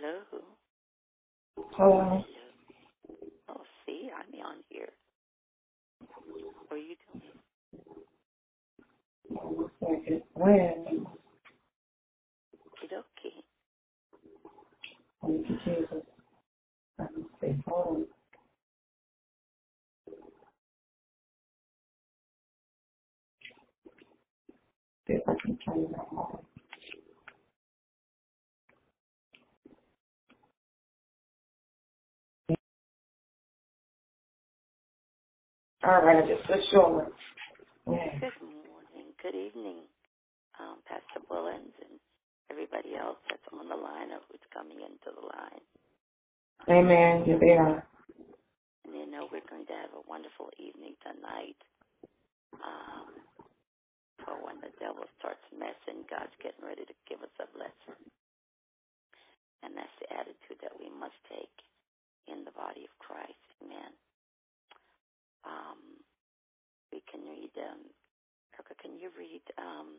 Hello. Hello. Oh, see, I'm on here. What are you doing? Looks like it's when. Okie dokie. Thank you, Jesus. Let me stay home. See if I can turn that on. All right, I just switched over. Yeah. Good morning. Good evening, um, Pastor Bullens and everybody else that's on the line or who's coming into the line. Amen. Here they are. And you know we're going to have a wonderful evening tonight. Um, for when the devil starts messing, God's getting ready to give us a blessing. And that's the attitude that we must take in the body of Christ. Amen. Um, we can read, um, Kirka, can you read um,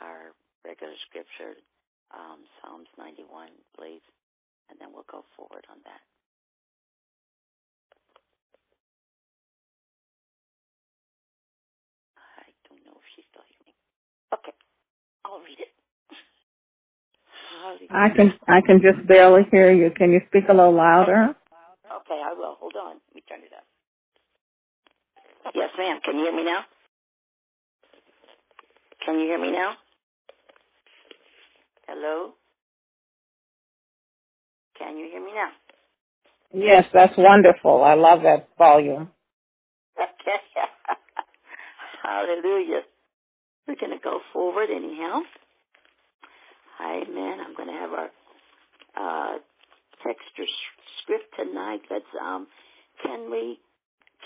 our regular scripture, um, Psalms 91, please? And then we'll go forward on that. I don't know if she's still hearing me. Okay, I'll read it. I can I can just barely hear you. Can you speak a little louder? Okay, I will. Hold on. Let me turn it up. Yes, ma'am. Can you hear me now? Can you hear me now? Hello? Can you hear me now? Yes, that's wonderful. I love that volume. Okay. Hallelujah. We're going to go forward anyhow. Amen. I'm going to have our uh, text or script tonight. Let's, um, can we,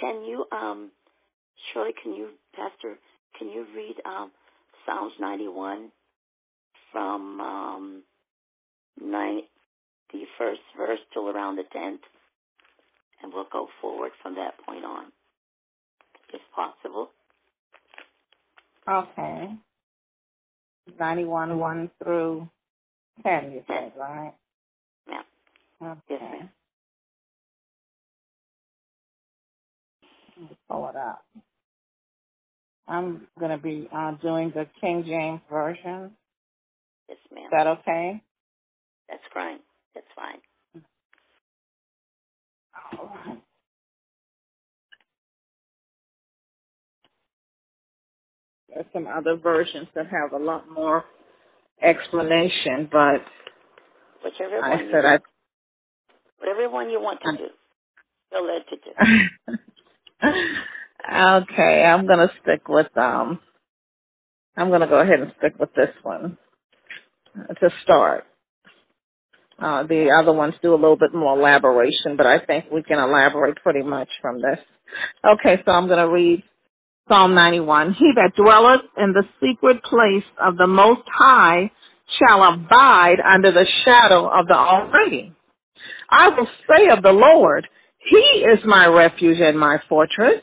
can you, um, Shirley, can you, Pastor, can you read um, Psalms 91 from um, nine, the first verse till around the 10th? And we'll go forward from that point on, if possible. Okay. Ninety one one through ten you said, right? Yeah. Okay. Yes, ma'am. Let me pull it up. I'm gonna be uh doing the King James version. Yes, ma'am. Is that okay? That's fine. That's fine. All right. There's some other versions that have a lot more explanation, but Whichever I said I whatever one you want to do, you're led to do. okay, I'm gonna stick with um I'm gonna go ahead and stick with this one to start. Uh, the other ones do a little bit more elaboration, but I think we can elaborate pretty much from this. Okay, so I'm gonna read Psalm 91. He that dwelleth in the secret place of the Most High shall abide under the shadow of the Almighty. I will say of the Lord, He is my refuge and my fortress,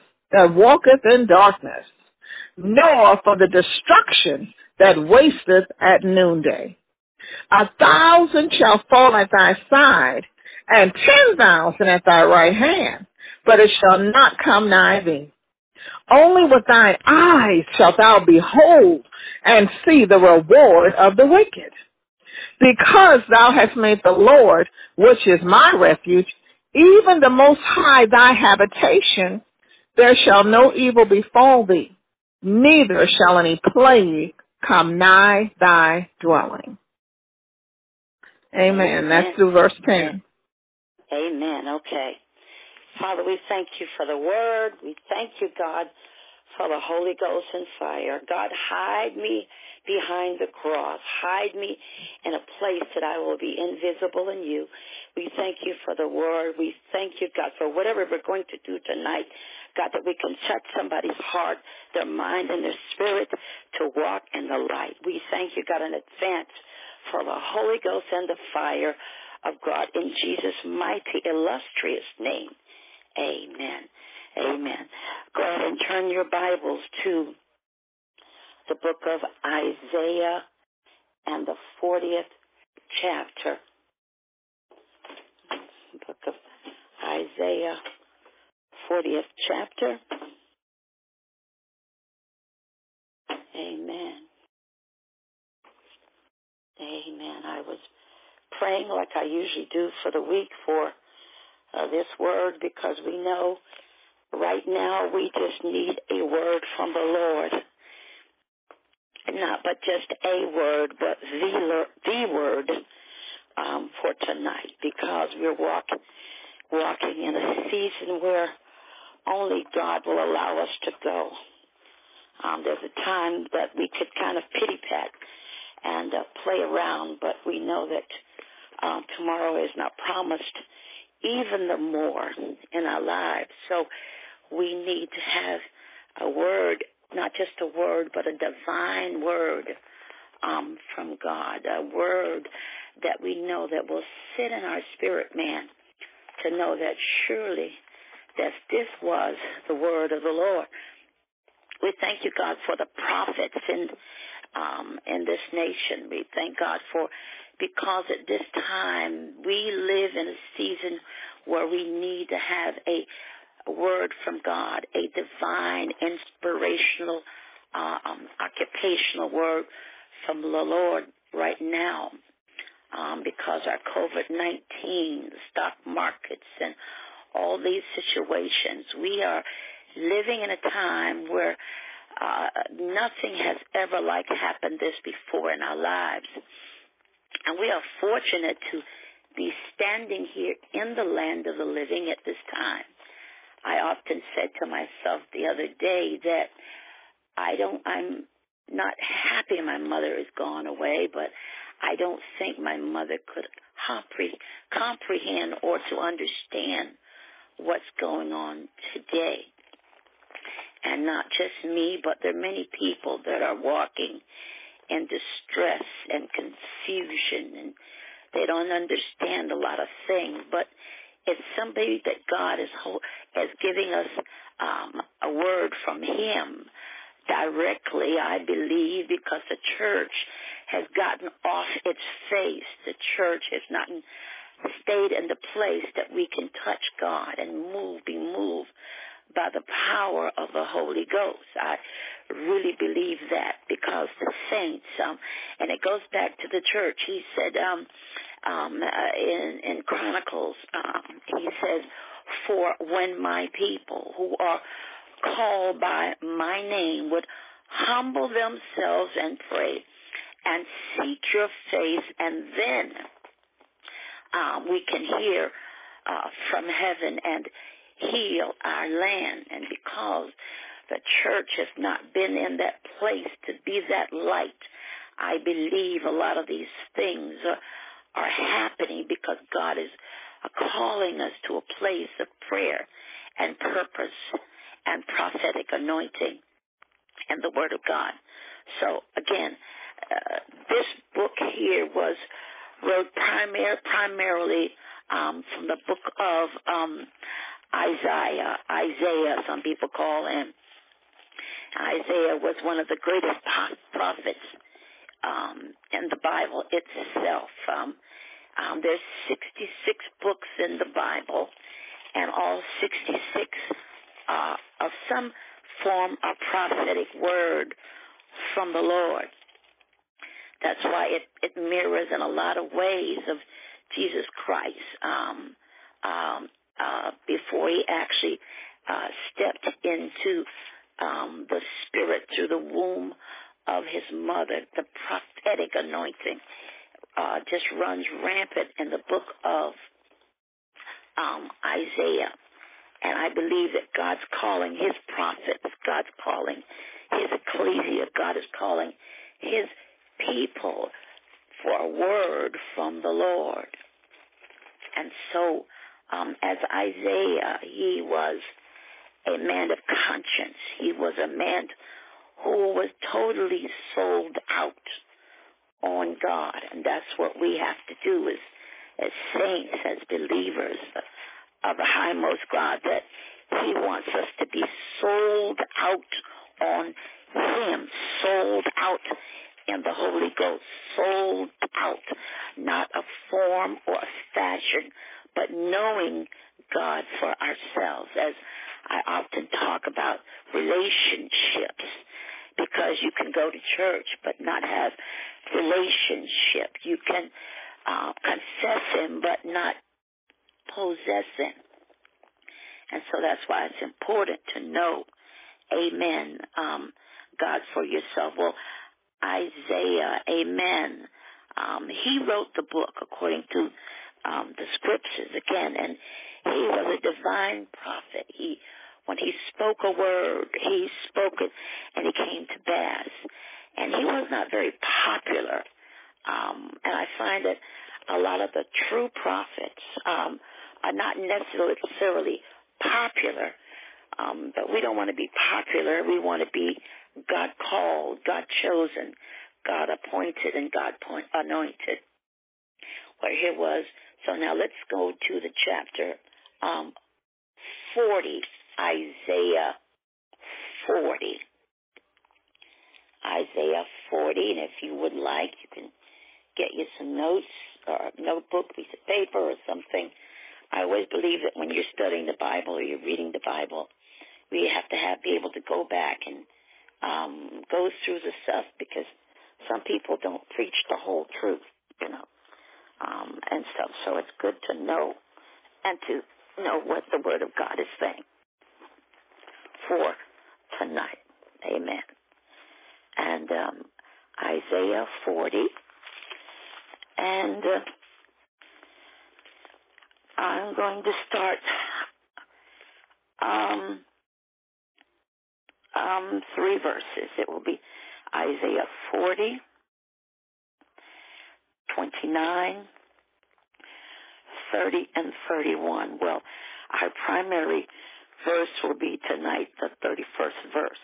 that walketh in darkness, nor for the destruction that wasteth at noonday. A thousand shall fall at thy side, and ten thousand at thy right hand, but it shall not come nigh thee. Only with thine eyes shalt thou behold and see the reward of the wicked. Because thou hast made the Lord, which is my refuge, even the Most High thy habitation, there shall no evil befall thee, neither shall any plague come nigh thy dwelling. Amen. That's through verse 10. Amen. Okay. Father, we thank you for the word. We thank you, God, for the Holy Ghost and fire. God, hide me behind the cross. Hide me in a place that I will be invisible in you. We thank you for the word. We thank you, God, for whatever we're going to do tonight. God, that we can touch somebody's heart, their mind, and their spirit to walk in the light. We thank you, God, in advance for the Holy Ghost and the fire of God in Jesus' mighty, illustrious name. Amen. Amen. Go ahead and turn your Bibles to the book of Isaiah and the 40th chapter. Book of Isaiah, 40th chapter. Amen. Amen. I was praying like I usually do for the week for uh, this word because we know right now we just need a word from the Lord. Not but just a word, but the, the word um, for tonight because we're walking walking in a season where only God will allow us to go. Um, there's a time that we could kind of pity pat and uh, play around, but we know that um, tomorrow is not promised even the more in our lives. So we need to have a word, not just a word, but a divine word um, from God, a word that we know that will sit in our spirit, man, to know that surely that this was the word of the Lord. We thank you, God, for the prophets in um, in this nation. We thank God for because at this time we live in a season where we need to have a word from God, a divine, inspirational, uh, um, occupational word from the Lord right now. Um, because our COVID 19, stock markets, and all these situations, we are living in a time where uh, nothing has ever like happened this before in our lives. And we are fortunate to be standing here in the land of the living at this time. I often said to myself the other day that I don't, I'm not happy my mother is gone away, but I don't think my mother could comprehend or to understand what's going on today and not just me, but there are many people that are walking in distress and confusion and they don't understand a lot of things, but it's somebody that God is is giving us um, a word from Him directly, I believe, because the church has gotten off its face. The church has not stayed in the place that we can touch God and move, be moved by the power of the Holy Ghost. I really believe that because the saints, um, and it goes back to the church. He said um, um, uh, in, in Chronicles, um, he says, "For when my people who are called by my name would humble themselves and pray." And seek your face, and then um, we can hear uh, from heaven and heal our land. And because the church has not been in that place to be that light, I believe a lot of these things are, are happening because God is calling us to a place of prayer and purpose and prophetic anointing and the Word of God. So again, uh, this book here was wrote primar- primarily um, from the book of um, Isaiah. Isaiah, some people call him. Isaiah was one of the greatest prophets um, in the Bible itself. Um, um, there's 66 books in the Bible, and all 66 uh, of some form of prophetic word from the Lord. That's why it, it mirrors in a lot of ways of Jesus Christ. Um, um, uh, before he actually uh, stepped into um, the spirit through the womb of his mother. The prophetic anointing uh, just runs rampant in the book of um, Isaiah. And I believe that God's calling his prophets, God's calling his ecclesia, God is calling his people for a word from the Lord. And so, um, as Isaiah, he was a man of conscience. He was a man who was totally sold out on God. And that's what we have to do as, as saints, as believers of the highmost God, that he wants us to be sold out on him, sold out in the Holy Ghost, sold out, not a form or a fashion, but knowing God for ourselves. As I often talk about relationships, because you can go to church but not have relationship. You can uh, confess Him but not possess Him. And so that's why it's important to know, Amen, um, God for yourself. Well, Isaiah, Amen. Um, he wrote the book according to um, the scriptures again, and he was a divine prophet. He, when he spoke a word, he spoke it, and it came to pass. And he was not very popular. Um, and I find that a lot of the true prophets um, are not necessarily popular, um, but we don't want to be popular. We want to be God called, God chosen, God appointed, and God point, anointed. Where he was. So now let's go to the chapter um, 40, Isaiah 40. Isaiah 40, and if you would like, you can get you some notes or a notebook, piece of paper, or something I always believe that when you're studying the Bible or you're reading the Bible, we have to have be able to go back and um, go through the stuff because some people don't preach the whole truth, you know, um, and stuff. So it's good to know and to know what the Word of God is saying for tonight. Amen. And um, Isaiah 40 and. Uh, I'm going to start um, um, three verses. It will be Isaiah 40, 29, 30, and 31. Well, our primary verse will be tonight, the 31st verse.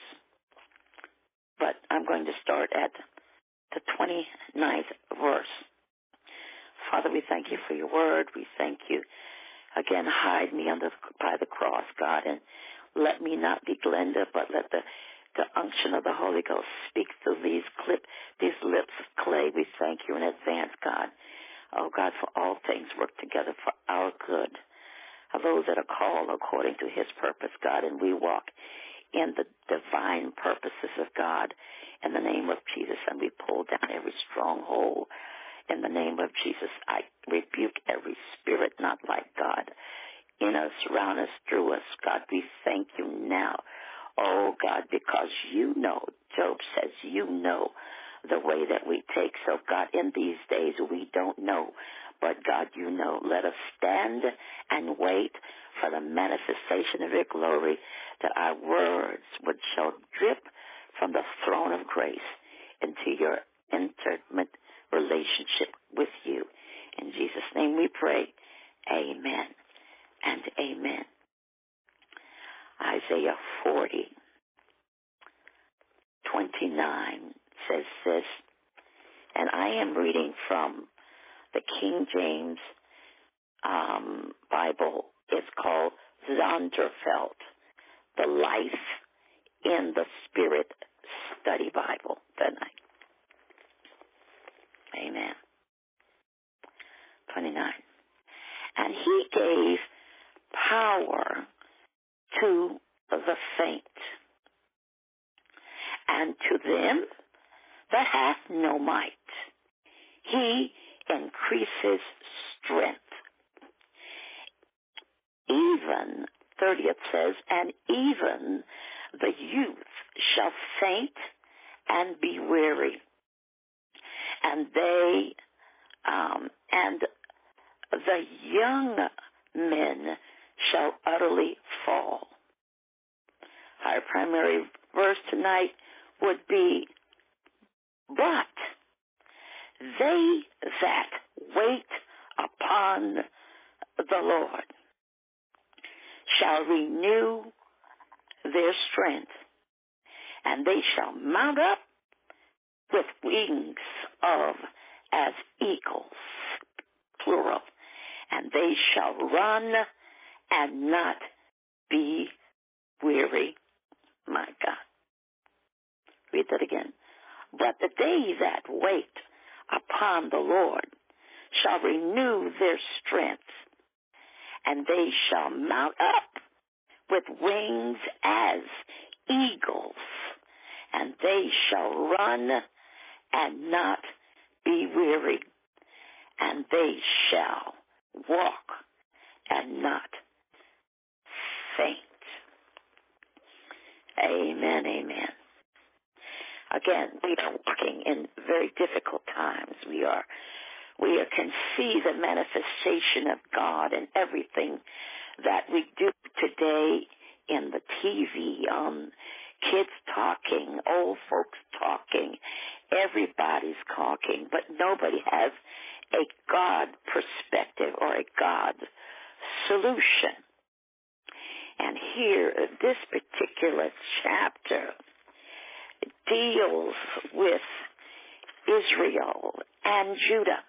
But I'm going to start at the 29th verse. Father, we thank you for your word. We thank you. Again, hide me under by the cross, God, and let me not be Glenda, but let the the unction of the Holy Ghost speak through these clip these lips of clay. We thank you in advance, God. Oh God, for all things work together for our good. Of those that are called according to his purpose, God, and we walk in the divine purposes of God in the name of Jesus, and we pull down every stronghold in the name of Jesus, I rebuke every spirit not like God in us, around us, through us. God, we thank you now. Oh, God, because you know, Job says, you know the way that we take. So, God, in these days, we don't know. But, God, you know. Let us stand and wait for the manifestation of your glory, that our words would shall drip from the throne of grace into your intimate relationship with you. In Jesus' name we pray. Amen and amen. Isaiah 40, 29 says this, and I am reading from the King James um, Bible. It's called Zondervan, the Life in the Spirit Study Bible tonight. Amen. 29. And he gave power to the faint, and to them that hath no might. He increases strength. Even, 30th says, and even the youth shall faint and be weary and they um, and the young men shall utterly fall. Our primary verse tonight would be, but they that wait upon the Lord shall renew their strength, and they shall mount up with wings of as eagles, plural, and they shall run and not be weary. My God. Read that again. But the they that wait upon the Lord shall renew their strength, and they shall mount up with wings as eagles, and they shall run and not be weary, and they shall walk and not faint. Amen, amen. Again, we are walking in very difficult times. We are, we can see the manifestation of God in everything that we do today in the TV, um, kids talking, old folks talking, everybody's talking, but nobody has a God perspective or a God solution. And here, this particular chapter deals with Israel and Judah.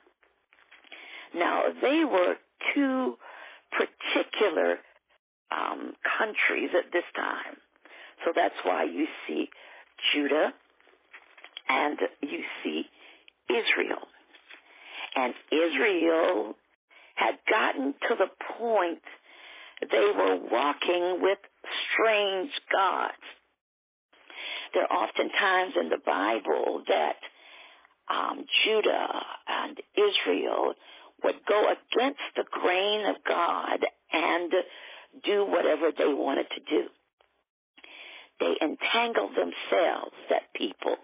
Now, they were two particular um, countries at this time. So that's why you see Judah and you see Israel. And Israel had gotten to the point they were walking with strange gods. There are often times in the Bible that um, Judah and Israel would go against the grain of God and do whatever they wanted to do. They entangled themselves, that people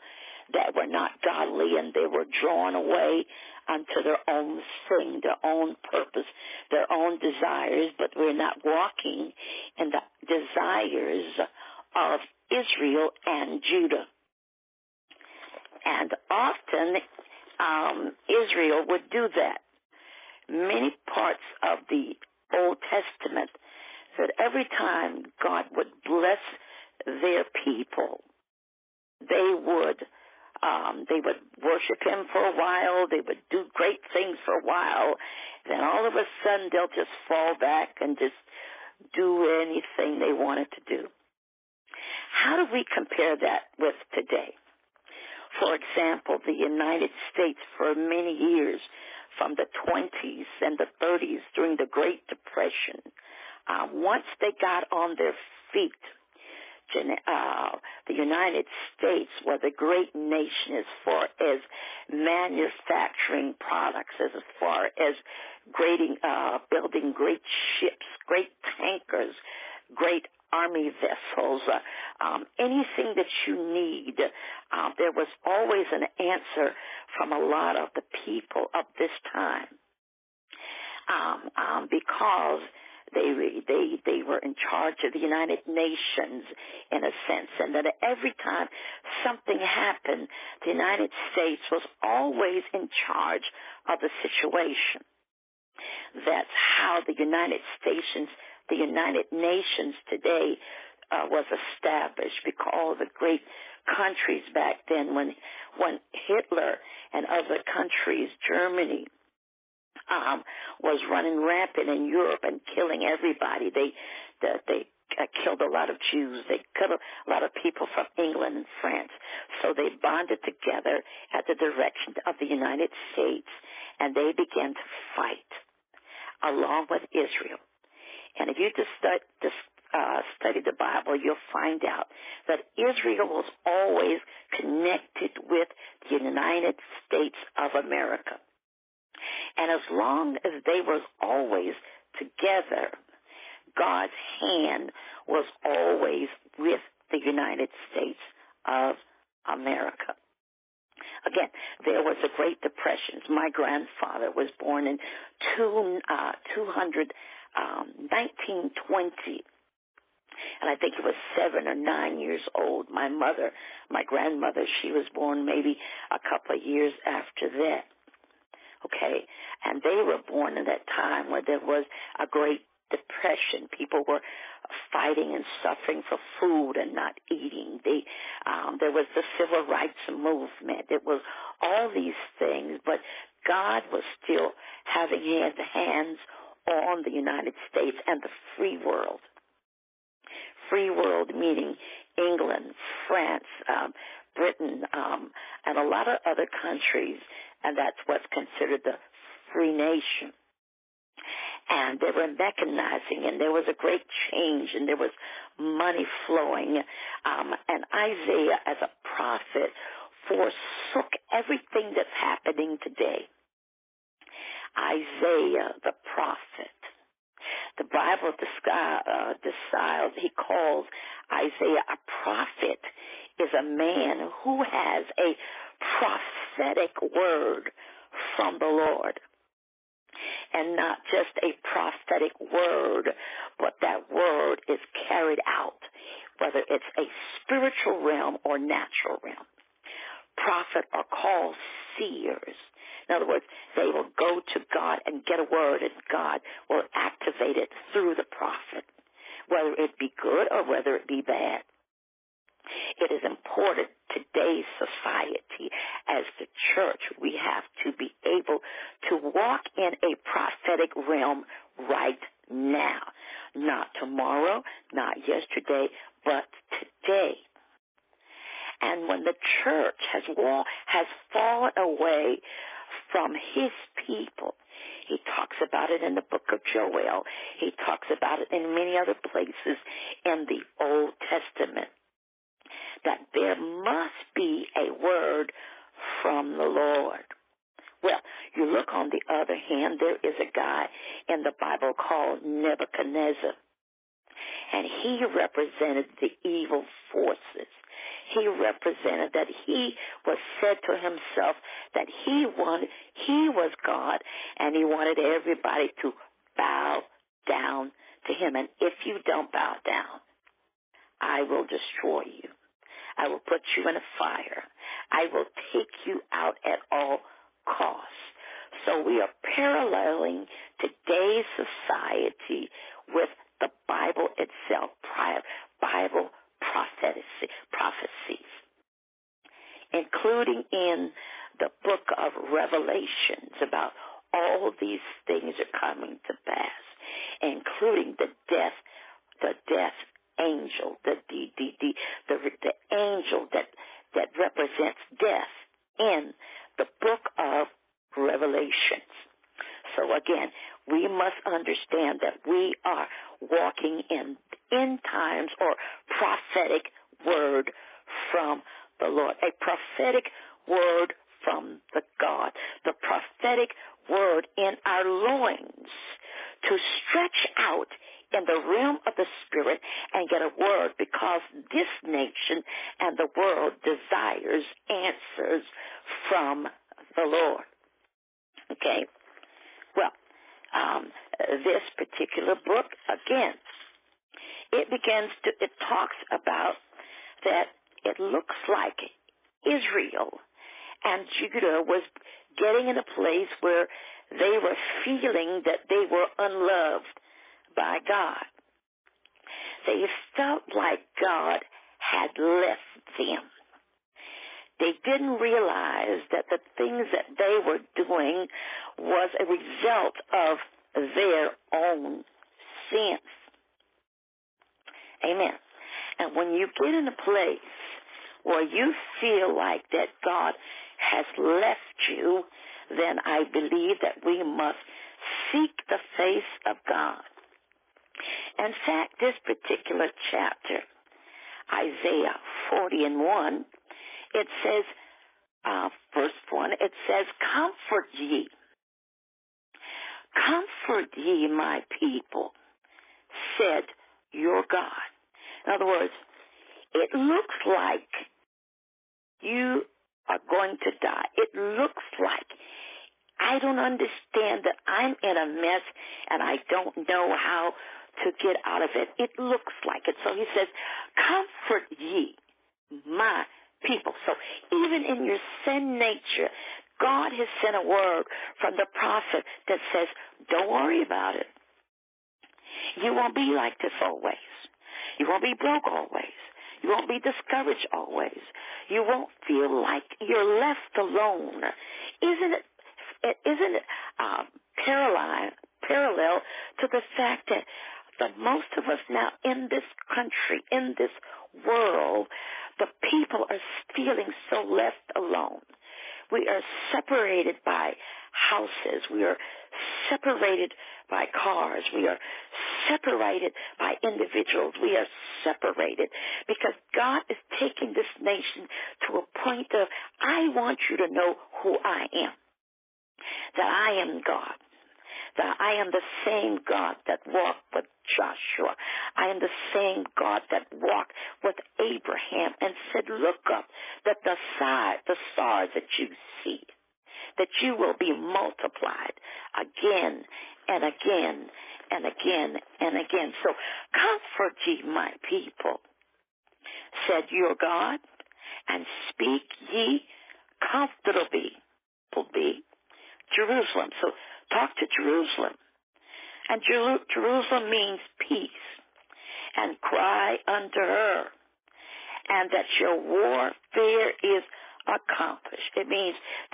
that were not godly, and they were drawn away unto their own thing, their own purpose, their own desires, but we're not walking in the desires of Israel and Judah. And often um, Israel would do that. Many parts of the Old Testament said every time God would bless their people, they would um, they would worship him for a while, they would do great things for a while, then all of a sudden they'll just fall back and just do anything they wanted to do. How do we compare that with today? For example, the United States for many years, from the 20s and the 30s during the Great Depression, uh, once they got on their feet, uh, the United States was a great nation as far as manufacturing products, as far as grading, uh, building great ships, great tankers, great army vessels, uh, um, anything that you need. Uh, there was always an answer from a lot of the people of this time. Um, um, because they they they were in charge of the United Nations in a sense, and that every time something happened, the United States was always in charge of the situation. That's how the United States, the United Nations today uh, was established because all the great countries back then when when Hitler and other countries, Germany, um, was running rampant in Europe and killing everybody. They the, they uh, killed a lot of Jews. They killed a lot of people from England and France. So they bonded together at the direction of the United States, and they began to fight along with Israel. And if you just start, just uh, study the Bible, you'll find out that Israel was always connected with the United States of America. And as long as they was always together, God's hand was always with the United States of America. Again, there was a Great Depression. My grandfather was born in two, uh, 200, um, 1920. And I think he was seven or nine years old. My mother, my grandmother, she was born maybe a couple of years after that. Okay, and they were born in that time where there was a great depression. People were fighting and suffering for food and not eating. They, um, there was the civil rights movement. It was all these things, but God was still having his hands on the United States and the free world. Free world meaning England, France, um, Britain, um, and a lot of other countries, and that's what's considered the free nation. And they were mechanizing and there was a great change and there was money flowing. Um, and isaiah as a prophet forsook everything that's happening today. Isaiah the prophet. The bible uh, he calls isaiah a prophet is a man who has a prophetic word from the lord and not just a prophetic word, but that word is carried out, whether it's a spiritual realm or natural realm. Prophet are called seers. In other words, they will go to God and get a word, and God will activate it through the prophet, whether it be good or whether it be bad. It is important today's society as the church we have to be able to walk in a prophetic realm right now. Not tomorrow, not yesterday, but today. And when the church has wall, has fallen away from his people, he talks about it in the book of Joel. He talks about it in many other places in the Old Testament that there must be a word from the Lord. Well, you look on the other hand, there is a guy in the Bible called Nebuchadnezzar. And he represented the evil forces. He represented that he was said to himself that he wanted, he was God and he wanted everybody to bow down to him. And if you don't bow down, I will destroy you. I will put you in a fire. I will take you out at all costs. So we are paralleling today's society with the Bible itself, Bible prophecy, prophecies, including in the book of Revelations about all these things are coming to pass, including the death, the death angel, the the the the, the, the angel that that represents death in the book of Revelations. So again, we must understand that we are walking in end times or prophetic word from the Lord, a prophetic word from the God, the prophetic word in our loins to stretch out in the realm of the spirit and get a word because this nation and the world desires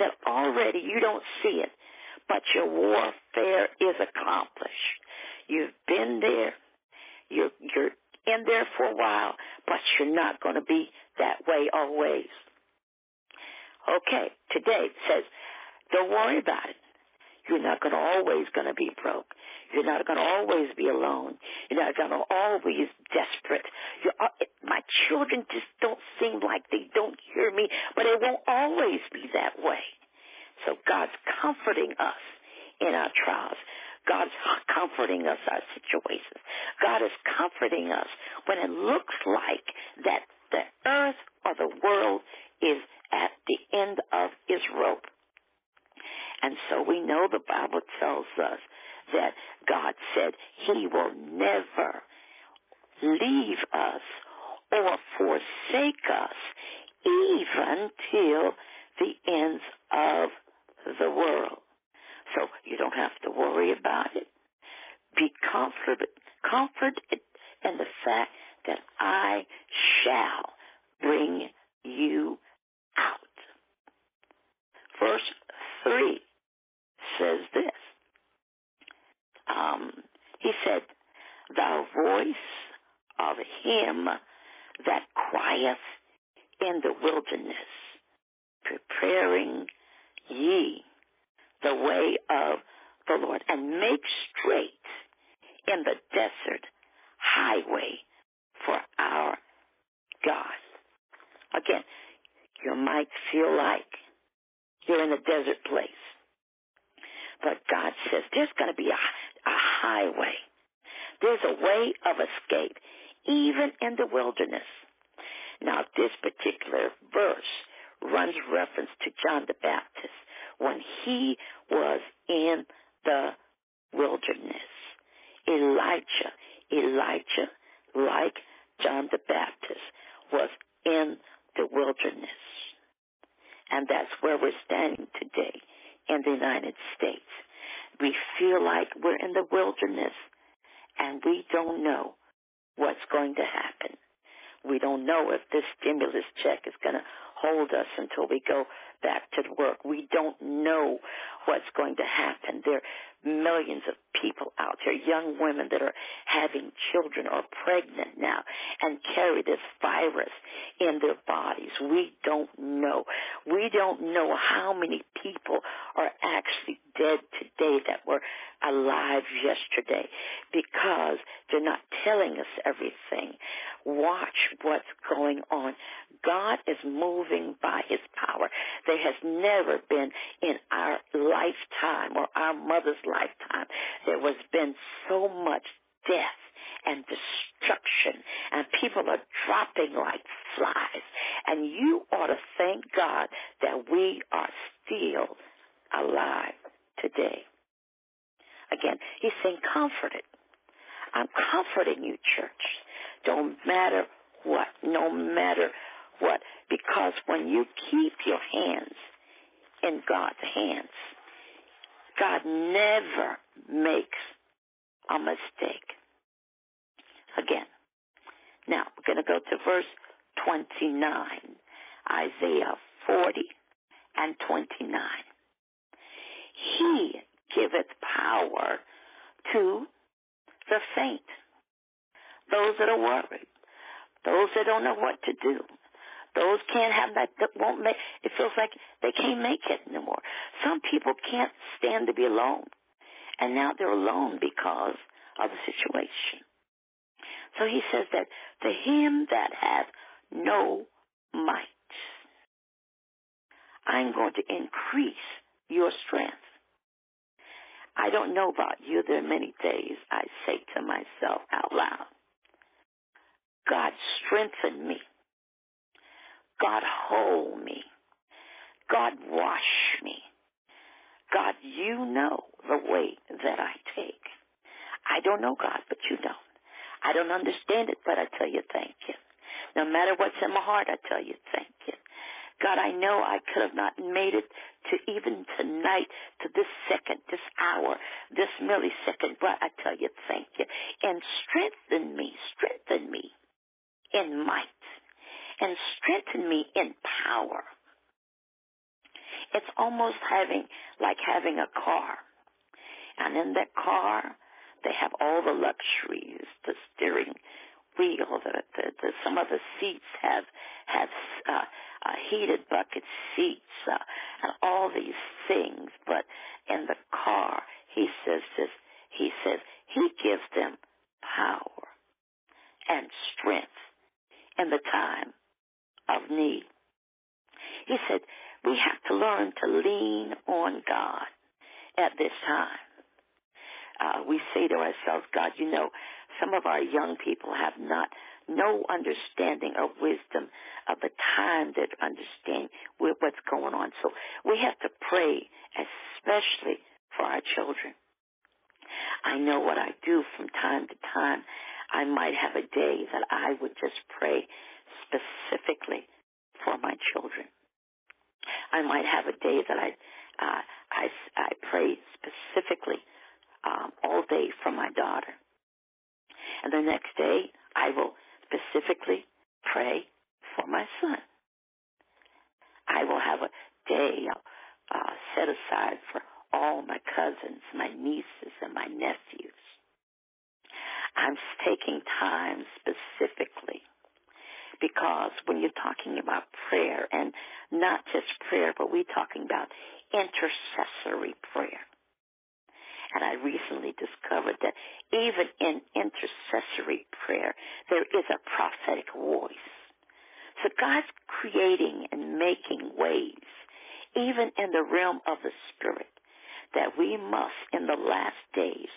that already you don't see it, but your warfare is accomplished. You've been there. You're, you're in there for a while, but you're not going to be that way always. Okay, today it says, don't worry about it. You're not going to always going to be broke. You're not going to always be alone. You're not going to always desperate. You're, my children just don't seem like they don't hear me, but it won't always be that way. So God's comforting us in our trials. God's comforting us our situations. God is comforting us when it looks like that the earth or the world is at the end of its rope. And so we know the Bible tells us that God said he will never leave us or forsake us even till the ends of the world. So you don't have to worry about it. Be comforted, comforted in the fact that I shall bring you out. Verse 3 says this. Um, he said, The voice of him that crieth in the wilderness, preparing ye the way of the Lord, and make straight in the desert highway for our God. Again, you might feel like you're in a desert place. But God says there's going to be a, highway. There's a way of escape, even in the wilderness. Now, this particular verse runs reference to John the Baptist when he was in the wilderness. Elijah, Elijah, like John the Baptist, was in the wilderness. And that's where we're standing today in the United States. We feel like we're in the wilderness and we don't know what's going to happen. We don't know if this stimulus check is going to hold us until we go back to work. We don't know what's going to happen. There millions of people out there, young women that are having children or pregnant now and carry this virus in their bodies. We don't know. We don't know how many people are actually dead today that were alive yesterday because they're not telling us everything. Watch what's going on. God is moving by his power. There has never been in our lifetime or our mother's lifetime, there has been so much death and destruction and people are dropping like flies. And you ought to thank God that we are still alive today. Again, he's saying comforted. I'm comforting you, church. Don't matter what, no matter what, because when you keep your hands in God's hands. God never makes a mistake. Again. Now, we're going to go to verse 29, Isaiah 40 and 29. He giveth power to the faint, those that are worried, those that don't know what to do, those can't have that, that won't make, it feels like they can't make it anymore. Some people can't stand to be alone. And now they're alone because of the situation. So he says that to him that hath no might, I'm going to increase your strength. I don't know about you. There are many days I say to myself out loud, God strengthen me. God hold me. God wash me. God, you know the way that I take. I don't know God, but you don't. I don't understand it, but I tell you thank you. No matter what's in my heart, I tell you thank you. God, I know I could have not made it to even tonight, to this second, this hour, this millisecond, but I tell you thank you. And strengthen me, strengthen me in might, and strengthen me in power. It's almost having, like having a car. And in that car, they have all the luxuries, the steering wheel, the, the, the some of the seats have have uh, uh, heated bucket seats, uh, and all these things. But in the car, he says this. He says he gives them power and strength in the time of need. He said we have to learn to lean on God at this time. Uh, we say to ourselves, God, you know, some of our young people have not no understanding of wisdom of the time that understand what's going on. So we have to pray, especially for our children. I know what I do from time to time. I might have a day that I would just pray specifically for my children. I might have a day that I uh, I I pray specifically um, all day for my daughter, and the next day I will specifically pray for my son. I will have a day uh, set aside for all my cousins, my nieces, and my nephews. I'm taking time specifically because when you're talking about prayer, and not just prayer, but we're talking about intercessory prayer. And I recently discovered that even in intercessory prayer, there is a prophetic voice. So God's creating and making ways, even in the realm of the Spirit, that we must, in the last days,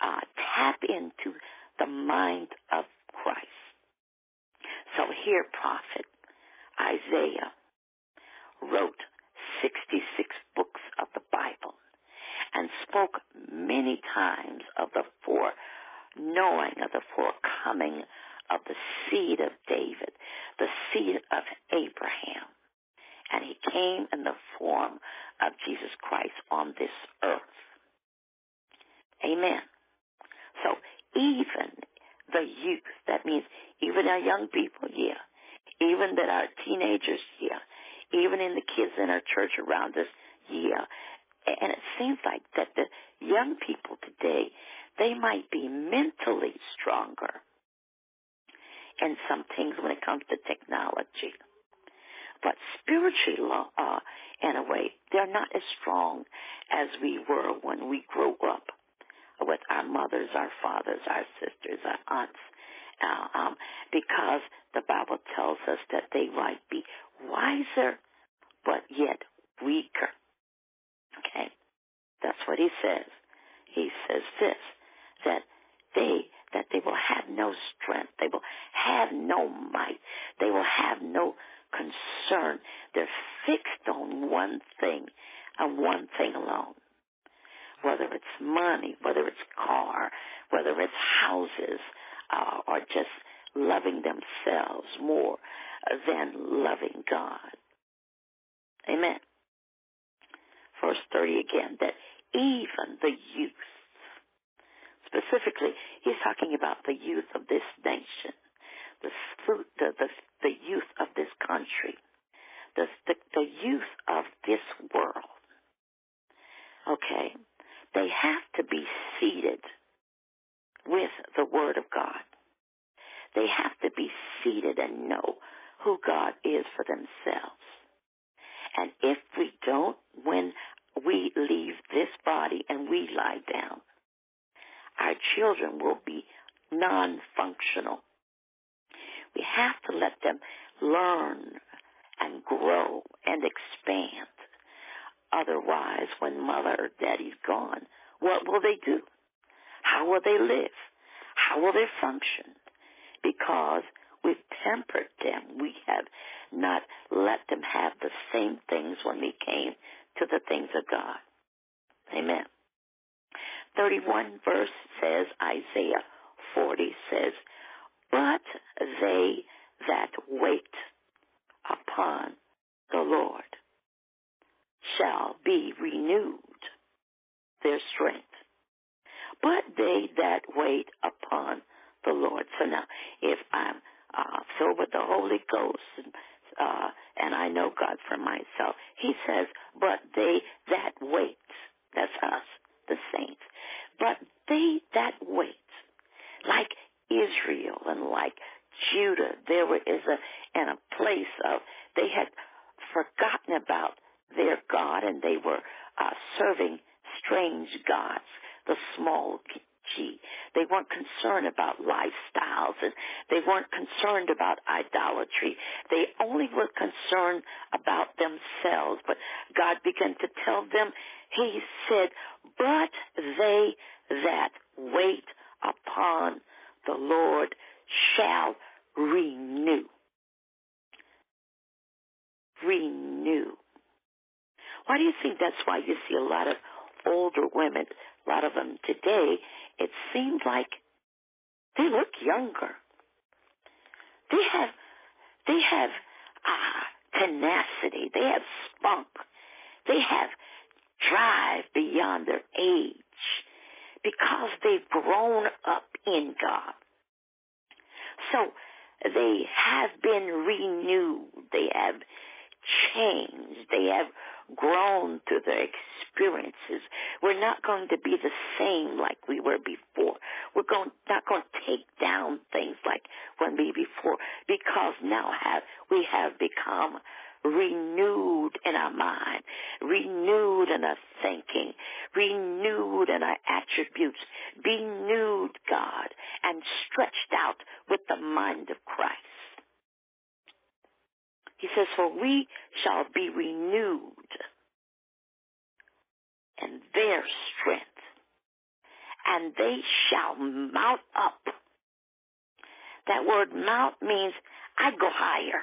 uh, tap into the mind of Christ. So here, prophet Isaiah wrote 66 books of the Bible and spoke many times of the foreknowing of the forecoming of the seed of David, the seed of Abraham. And he came in the form of Jesus Christ on this earth. Amen. So even the youth, that means even our young people, yeah. Even that our teenagers, yeah. Even in the kids in our church around us, yeah. And it seems like that the young people today, they might be mentally stronger in some things when it comes to technology. But spiritually, uh, in a way, they're not as strong as we were when we grew up with our mothers, our fathers, our sisters, our aunts, uh, um, because the Bible tells us that they might be wiser, but yet weaker. Okay? That's what he says. He says this, that they, that they will have no strength. They will have no might. They will have no concern. They're fixed on one thing and one thing alone. Whether it's money, whether it's car, whether it's houses, uh, or just loving themselves more than loving God. Amen. Verse 30 again, that even the youth, specifically, he's talking about the youth of this nation, the, the, the, the youth of this country, the, the, the youth of this world. Okay? They have to be seated with the Word of God. They have to be seated and know who God is for themselves. And if we don't, when we leave this body and we lie down, our children will be non functional. We have to let them learn and grow and expand. Otherwise, when mother or daddy's gone, what will they do? How will they live? How will they function? Because we've tempered them. We have not let them have the same things when we came to the things of God. Amen. 31 verse says, Isaiah 40 says, But they that wait upon the Lord shall be renewed their strength. But they that wait upon the Lord. So now, if I'm uh, filled with the Holy Ghost and, uh, and I know God for myself, He says, but they that wait, that's us, the saints, but they that wait, like Israel and like Judah, there is a, in a place of, they had forgotten about their God and they were uh, serving strange gods, the small They weren't concerned about lifestyles and they weren't concerned about idolatry. They only were concerned about themselves. But God began to tell them, He said, but they that wait upon the Lord shall renew. Renew. Why do you think that's why you see a lot of older women, a lot of them today, it seems like they look younger. They have, they have uh, tenacity. They have spunk. They have drive beyond their age because they've grown up in God. So they have been renewed. They have changed. They have grown through their experiences. We're not going to be the same like we were before. We're going not going to take down things like when we before because now have we have become renewed in our mind, renewed in our thinking, renewed in our attributes, renewed, God, and stretched out with the mind of Christ. He says, For we shall be renewed in their strength, and they shall mount up. That word mount means I go higher.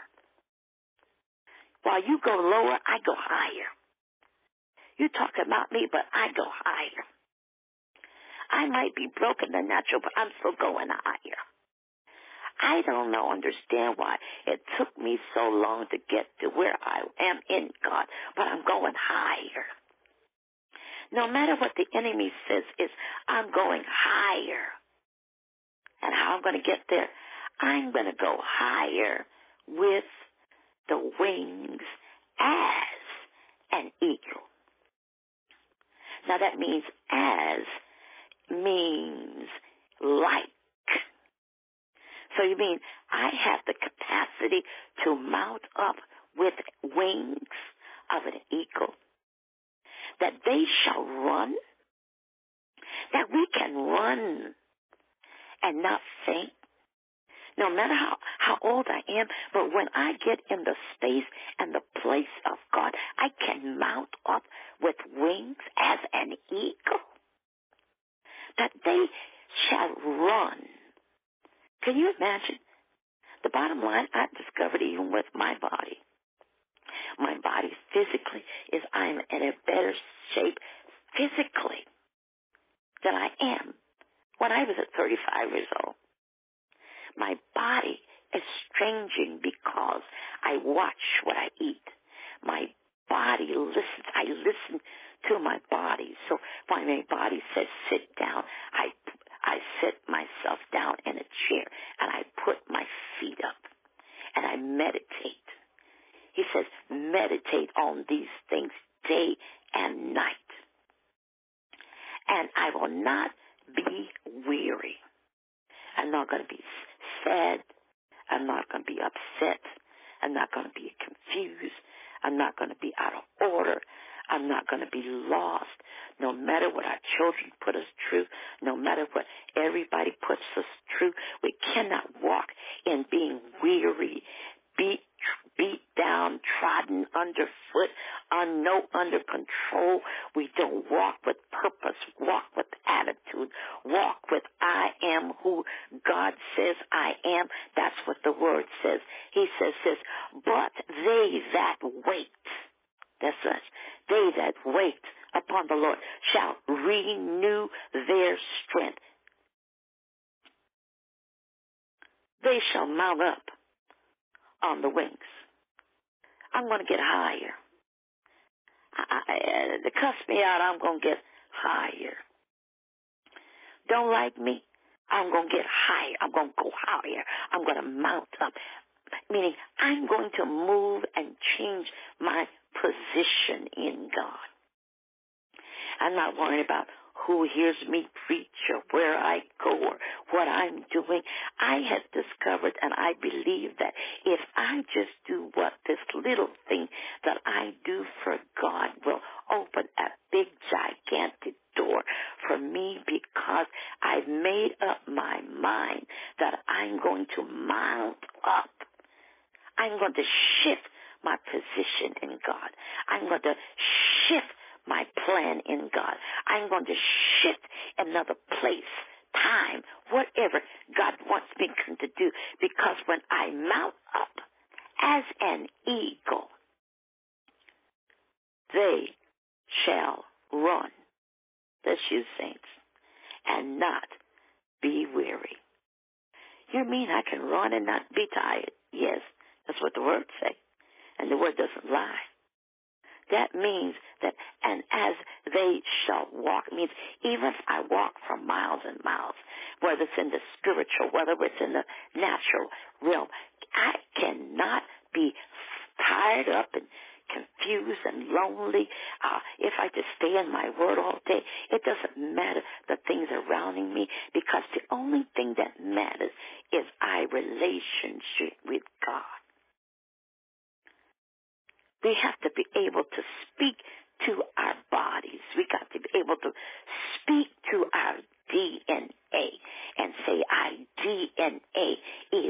While you go lower, I go higher. You talk about me, but I go higher. I might be broken the natural, but I'm still going higher. I don't know, understand why it took me so long to get to where I am in God, but I'm going higher. No matter what the enemy says is, I'm going higher. And how I'm going to get there? I'm going to go higher with the wings as an eagle. Now that means as means like. So you mean I have the capacity to mount up with wings of an eagle? That they shall run? That we can run and not faint? No matter how, how old I am, but when I get in the space and the place of God, I can mount up with wings as an eagle. That they shall run can you imagine? The bottom line, I've discovered even with my body. My body physically is I'm in a better shape physically than I am when I was at 35 years old. My body is changing because I watch DNA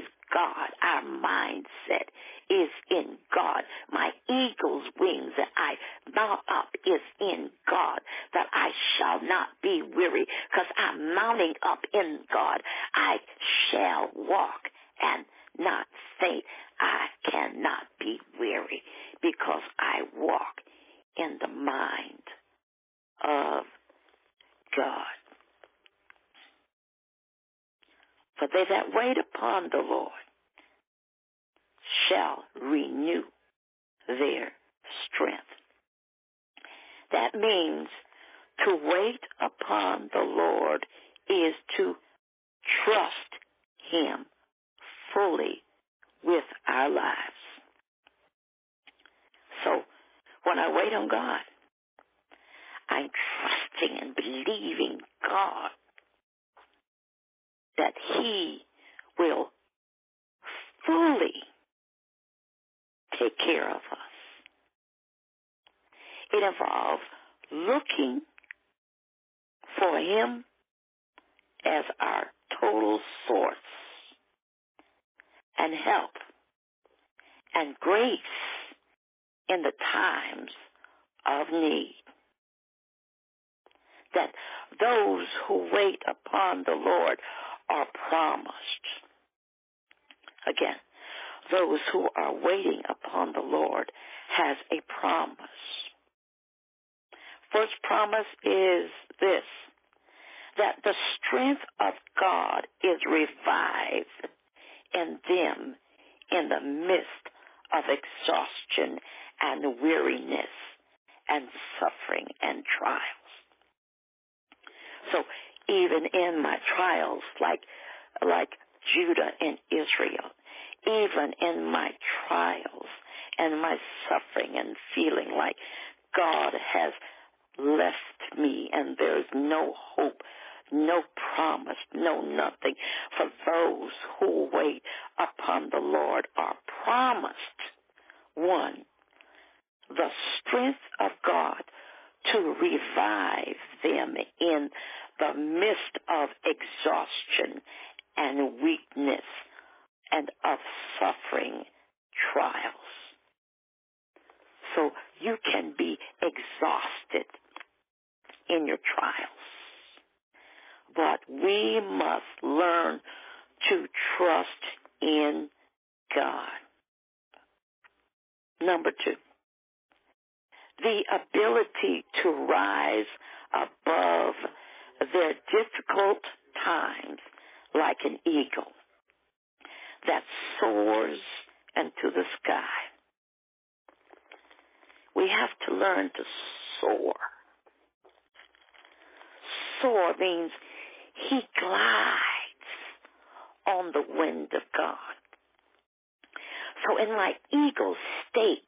In my eagle state,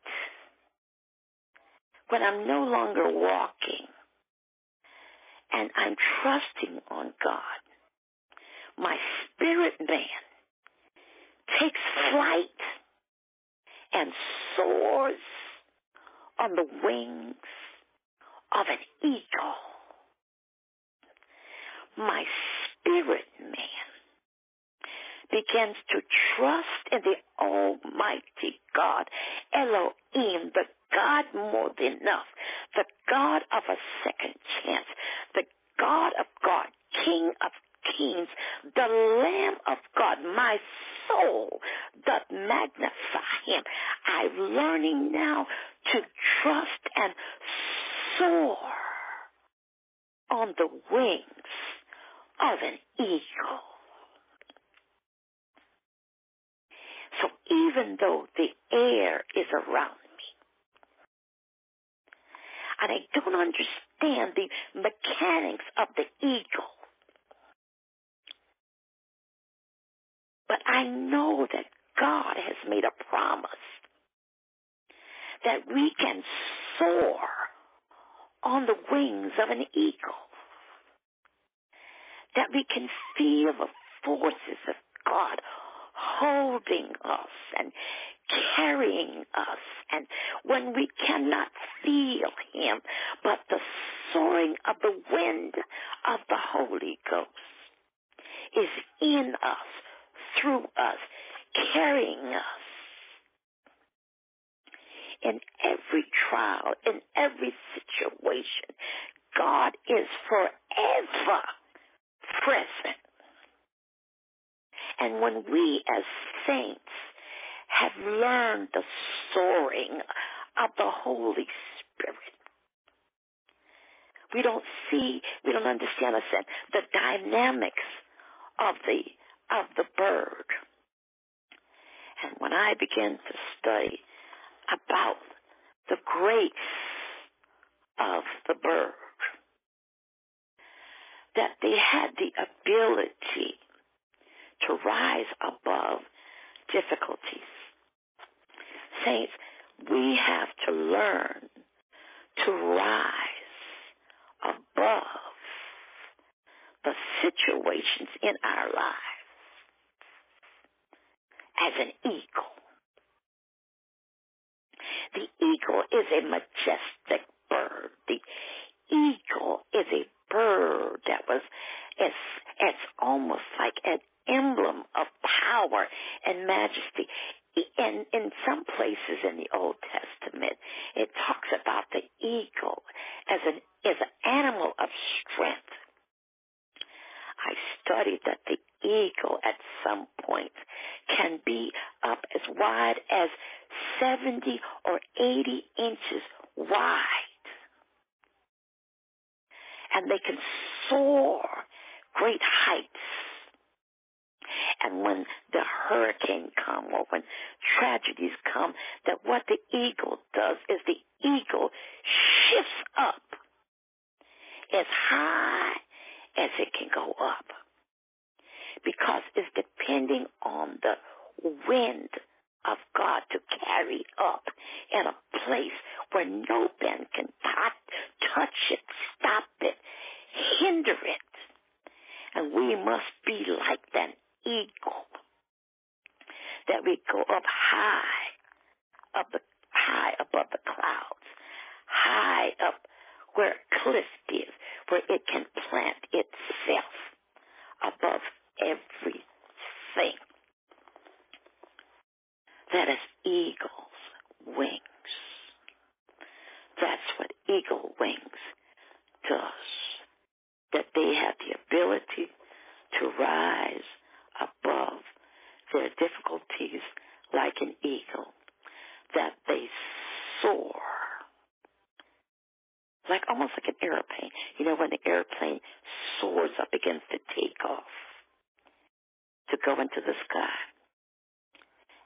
when I'm no longer walking and I'm trusting on God, my spirit man takes flight and soars on the wings of an eagle. My spirit man begins to trust in the Almighty God, Elohim, the God more than enough, the God of a second chance, the God of God, King of kings, the Lamb of God, my soul doth magnify him. I'm learning now to trust and soar on the wings of an eagle. Even though the air is around me, and I don't understand the mechanics of the eagle, but I know that God has made a promise that we can soar on the wings of an eagle, that we can feel the forces of God holding us and carrying us. And when we cannot feel Him, but the soaring of the wind of the Holy Ghost is in us, through us, carrying us. In every trial, in every situation, God is forever present. And when we as saints have learned the soaring of the Holy Spirit, we don't see, we don't understand the dynamics of the of the bird. And when I began to study about the grace of the bird, that they had the ability to rise above difficulties. Saints, we have to learn to rise above the situations in our lives as an eagle. The eagle is a majestic bird. The eagle is a bird that was it's it's almost like an emblem of power and majesty. And in some places in the Old Testament, it talks about the eagle as an as an animal of strength. I studied that the eagle at some point can be up as wide as 70 or 80 inches wide. And they can soar great heights when the hurricane come or when tragedies come, that what the eagle does is the eagle shifts up as high as it can go up because it's depending on the wind of God to carry up in a place where no man can touch it, stop it, hinder it. And we must be like that eagle, that we go up high, up the, high above the clouds, high up where a cliff is, where it can plant itself above everything. That is eagle's wings. That's what eagle wings does. That they have the ability to rise above their difficulties like an eagle. That they soar. Like almost like an airplane. You know, when the airplane soars up against the takeoff to go into the sky.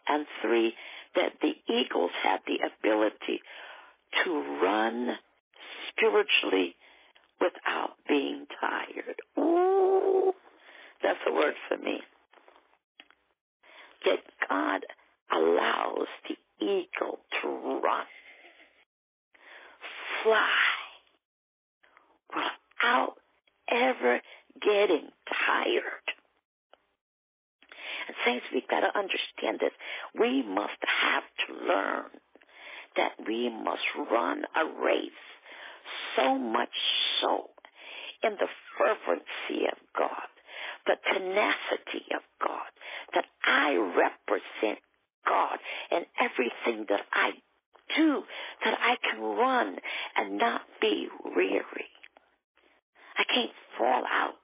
And three, that the eagles have the ability to run spiritually without being tired. Ooh, that's a word for me. That God allows the eagle to run, fly, without ever getting tired. And saints, we've got to understand this. We must have to learn that we must run a race so much so in the fervency of God, the tenacity of God, that I represent God in everything that I do, that I can run and not be weary. I can't fall out,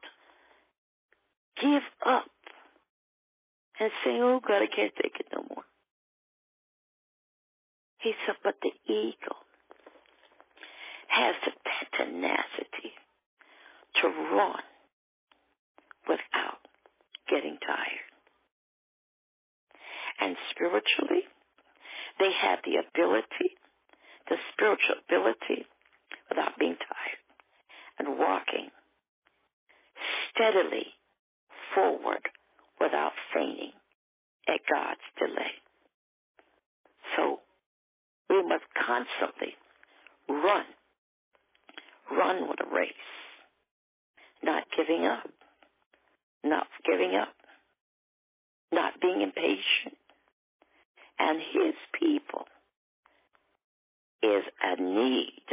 give up, and say, oh God, I can't take it no more. He said, but the eagle has the tenacity to run without getting tired. And spiritually, they have the ability, the spiritual ability, without being tired, and walking steadily forward without fainting at God's delay. So we must constantly run, run with a race, not giving up, not giving up, not being impatient. And his people is a need.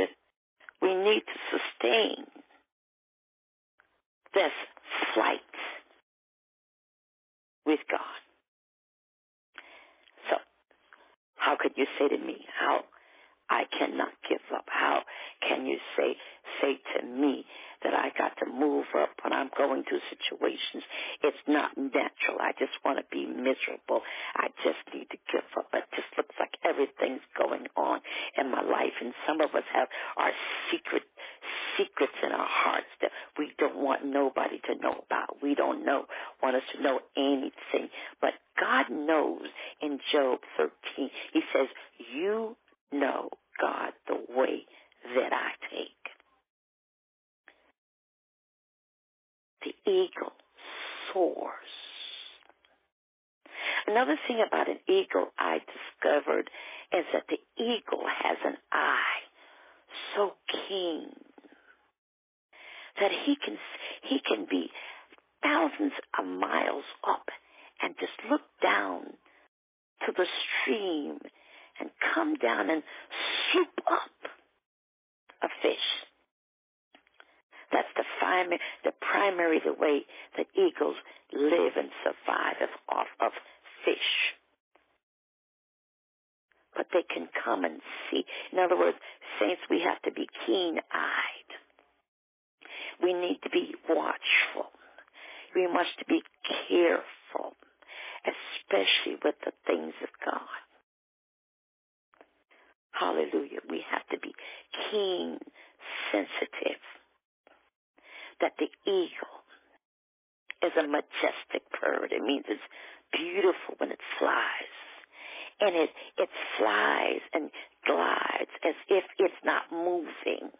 We need to sustain this flight with God. So, how could you say to me, how I cannot give up? How can you say say to me that I got to move up when I'm going through situations? It's not natural. I just want to be miserable. I just need to give up. It just looks like everything's going on in my life, and some of us have our secret secrets in our hearts that we don't want nobody to know about. We don't know want us to know anything, but God knows. In Job 13, He says, "You know God the way that I take. The eagle soars. Another thing about an eagle I discovered is that the eagle has an eye so keen that he can he can be thousands of miles up and just look down to the stream and come down and swoop up a fish. That's the primary, the primary the way that eagles live and survive is off of fish. But they can come and see. In other words, saints, we have to be keen-eyed. We need to be watchful. We must be careful, especially with the things of God. Hallelujah. We have to be keen, sensitive. That the eagle is a majestic bird. It means it's beautiful when it flies. And it, it flies and glides as if it's not moving,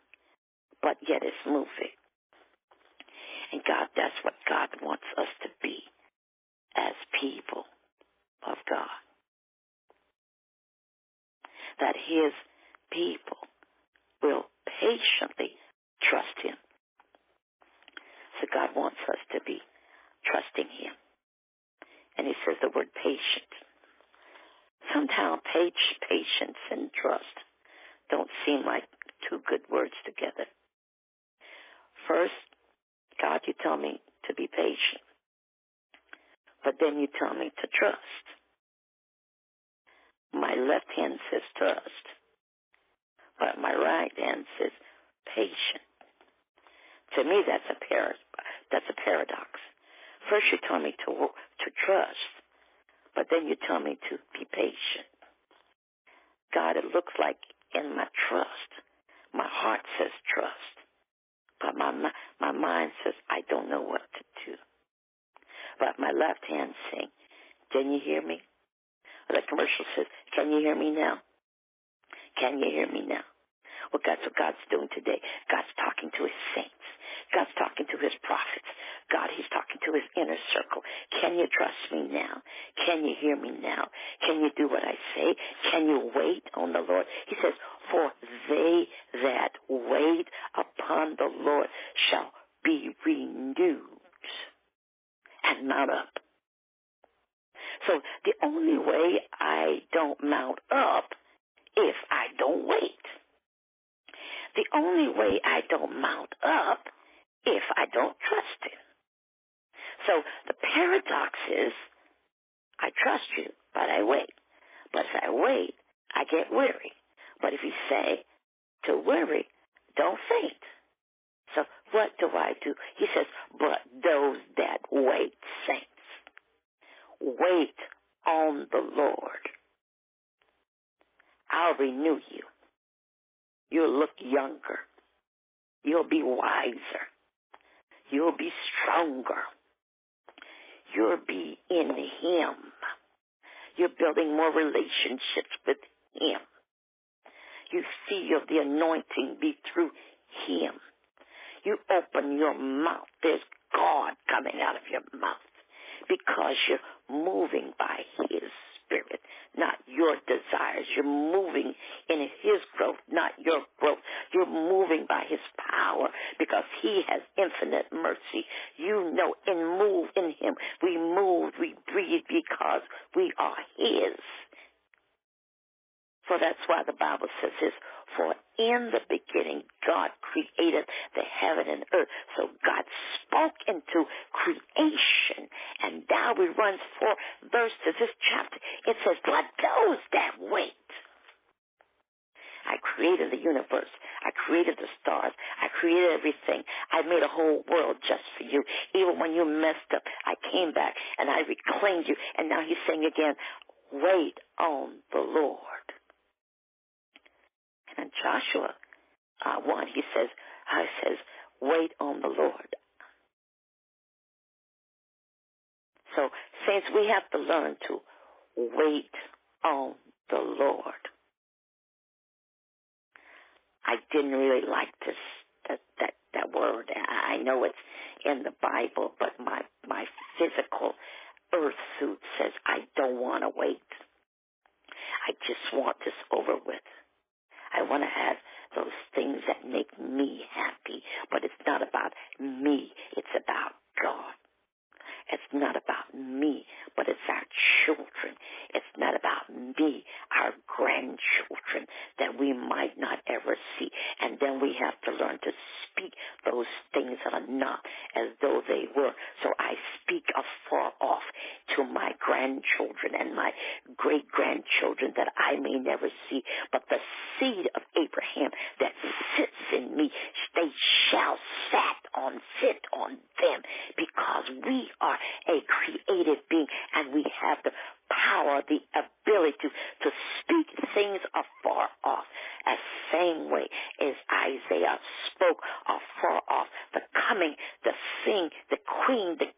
but yet it's moving. And God, that's what God wants us to be as people of God that his people will patiently trust him. So God wants us to be trusting him. And he says the word patient. Sometimes patience and trust don't seem like two good words together. First, God, you tell me to be patient. But then you tell me to trust. My left hand says trust, but my right hand says patient. To me, that's a par- that's a paradox. First, you tell me to to trust, but then you tell me to be patient. God, it looks like in my trust, my heart says trust, but my my mind says I don't know what to do. But my left hand saying, "Can you hear me?" The commercial says, Can you hear me now? Can you hear me now? Well, that's what God's doing today. God's talking to his saints. God's talking to his prophets. God, he's talking to his inner circle. Can you trust me now? Can you hear me now? Can you do what I say? Can you wait on the Lord? He says, For they that wait upon the Lord shall be renewed and mount up so the only way I don't mount up if I don't wait. The only way I don't mount up if I don't trust him. So the paradox is I trust you, but I wait. But if I wait, I get weary. But if you say to worry, don't faint. So what do I do? He says, but those that wait, saints Wait on the Lord. I'll renew you. You'll look younger. You'll be wiser. You'll be stronger. You'll be in Him. You're building more relationships with Him. You feel the anointing be through Him. You open your mouth. There's God coming out of your mouth because you're moving by His Spirit, not your desires. You're moving in His growth, not your growth. You're moving by His power because He has infinite mercy. You know, and move in Him. We move, we breathe because we are His. So that's why the Bible says this, for in the beginning God created the heaven and earth. So God spoke into creation. And now we run four verses this chapter. It says, let those that wait. I created the universe. I created the stars. I created everything. I made a whole world just for you. Even when you messed up, I came back and I reclaimed you. And now he's saying again, wait on the Lord. And Joshua uh, 1, he says, uh, says, wait on the Lord. So, saints, we have to learn to wait on the Lord. I didn't really like this that that that word. I know it's in the Bible, but my my physical earth suit says I don't want to wait. I just want this over with. I want to have those things that make me happy, but it's not about me. It's about God. It's not about me, but it's our children. It's not about me, our grandchildren that we might not ever see. And then we have to learn to speak those things that are not as though they were. So I speak afar off to my grandchildren and my great grandchildren that I may never see. But the seed of Abraham that sits in me, they shall sat on, sit on them because we are a creative being and we have the power, the ability to, to speak things afar off. As same way as Isaiah spoke afar off the coming, the sing, the queen, the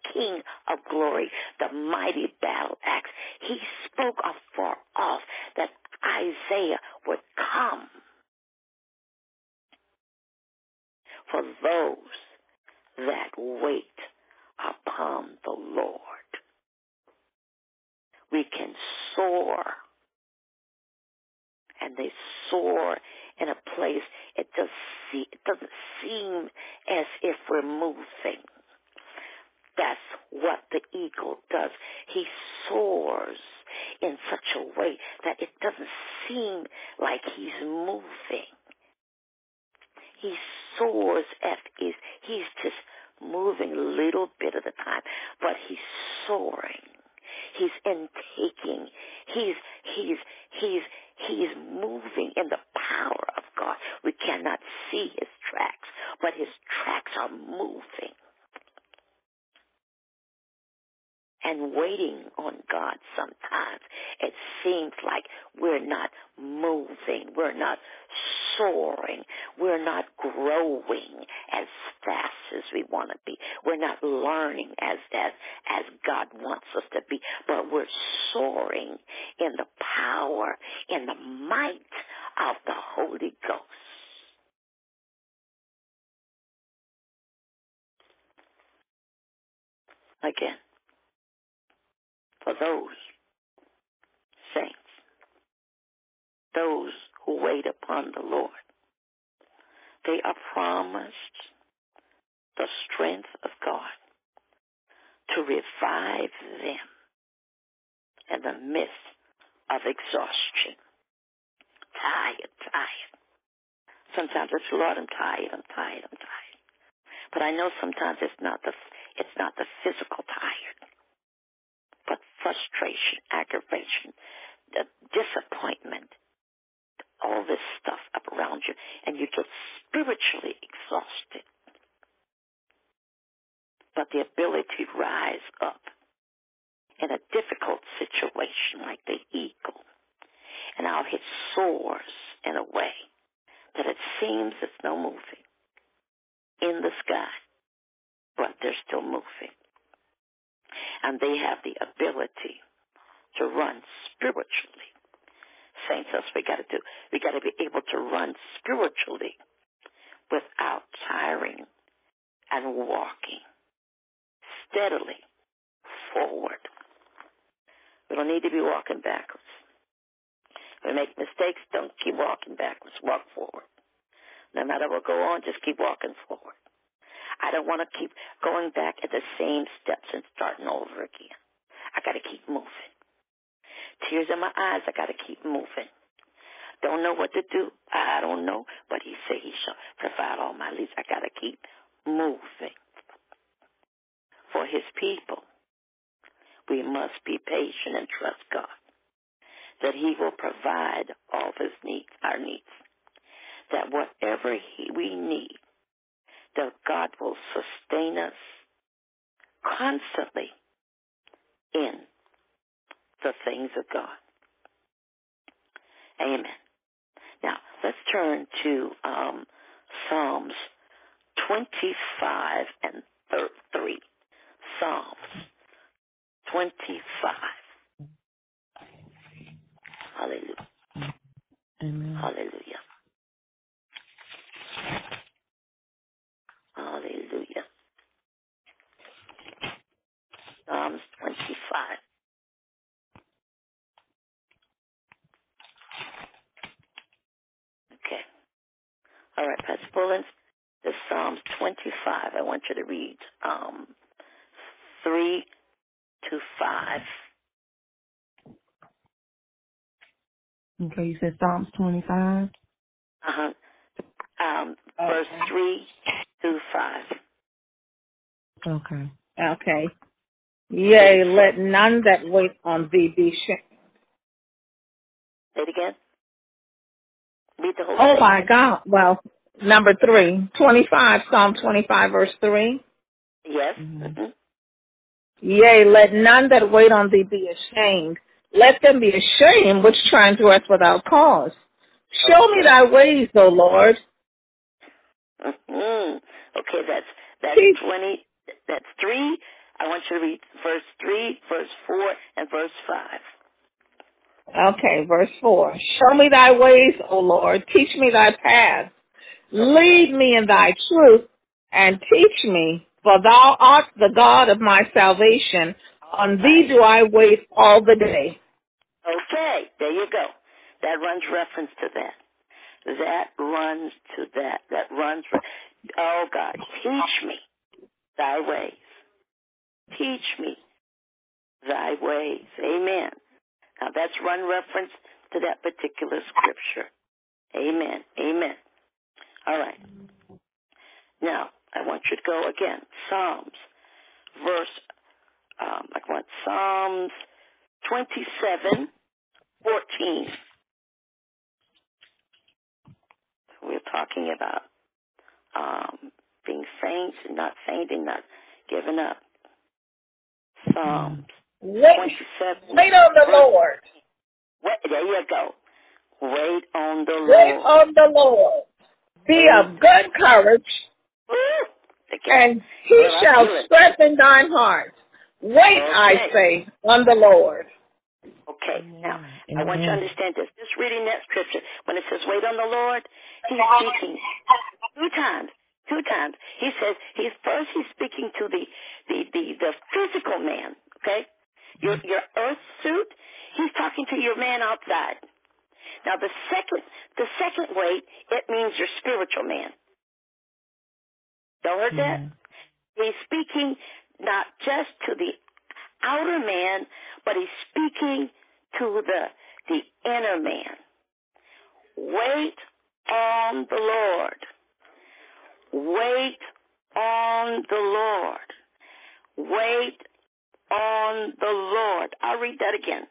moving. For his people, we must be patient and trust God that he will provide all of his needs, our needs. That whatever he, we need, that God will sustain us constantly in the things of God. Amen. Now, let's turn to um, Psalms 25 and 3. Psalms 25. Hallelujah. Amen. Hallelujah. Hallelujah. Psalms 25. Okay. All right, Pastor Bullens, the Psalms 25. I want you to read um, 3 to 5. Okay, you said Psalms 25? Uh-huh. Um, verse 3 through 5. Okay. Okay. Yea, let none that wait on thee be shamed. Say it again. Read the whole Oh thing. my God. Well, number three, 25, Psalm 25, verse 3. Yes. Mhm. mhm. Yea, let none that wait on thee be ashamed. Let them be ashamed which transgress without cause. Show me thy ways, O Lord. hmm Okay, that's that's Please. twenty. That's three. I want you to read verse three, verse four, and verse five. Okay, verse 4. Show me thy ways, O Lord. Teach me thy paths. Lead me in thy truth and teach me, for thou art the God of my salvation. On thee do I wait all the day. Okay, there you go. That runs reference to that. That runs to that. That runs. Re- oh God, teach me thy ways. Teach me thy ways. Amen. Now that's run reference to that particular scripture. Amen. Amen. All right. Now, I want you to go again. Psalms, verse, um, I want Psalms 27, 14. We're talking about um, being saints and not fainting, not giving up. Psalms Wait, 27. wait on the Lord. Wait, there you go. Wait on the Wait Lord. Wait on the Lord. Be of good courage, and he Well, shall strengthen thine heart. Wait, I say, on the Lord. Okay, now I want you to understand this. Just reading that scripture, when it says "wait on the Lord," He's speaking two times. Two times. He says he's first. He's speaking to the the the, the physical man. Okay, your your earth suit. He's talking to your man outside. Now the second the second wait it means your spiritual man. Y'all heard that? Mm-hmm. He's speaking not just to the outer man, but he's speaking to the the inner man. Wait on the Lord. Wait on the Lord. Wait on the Lord. I'll read that again.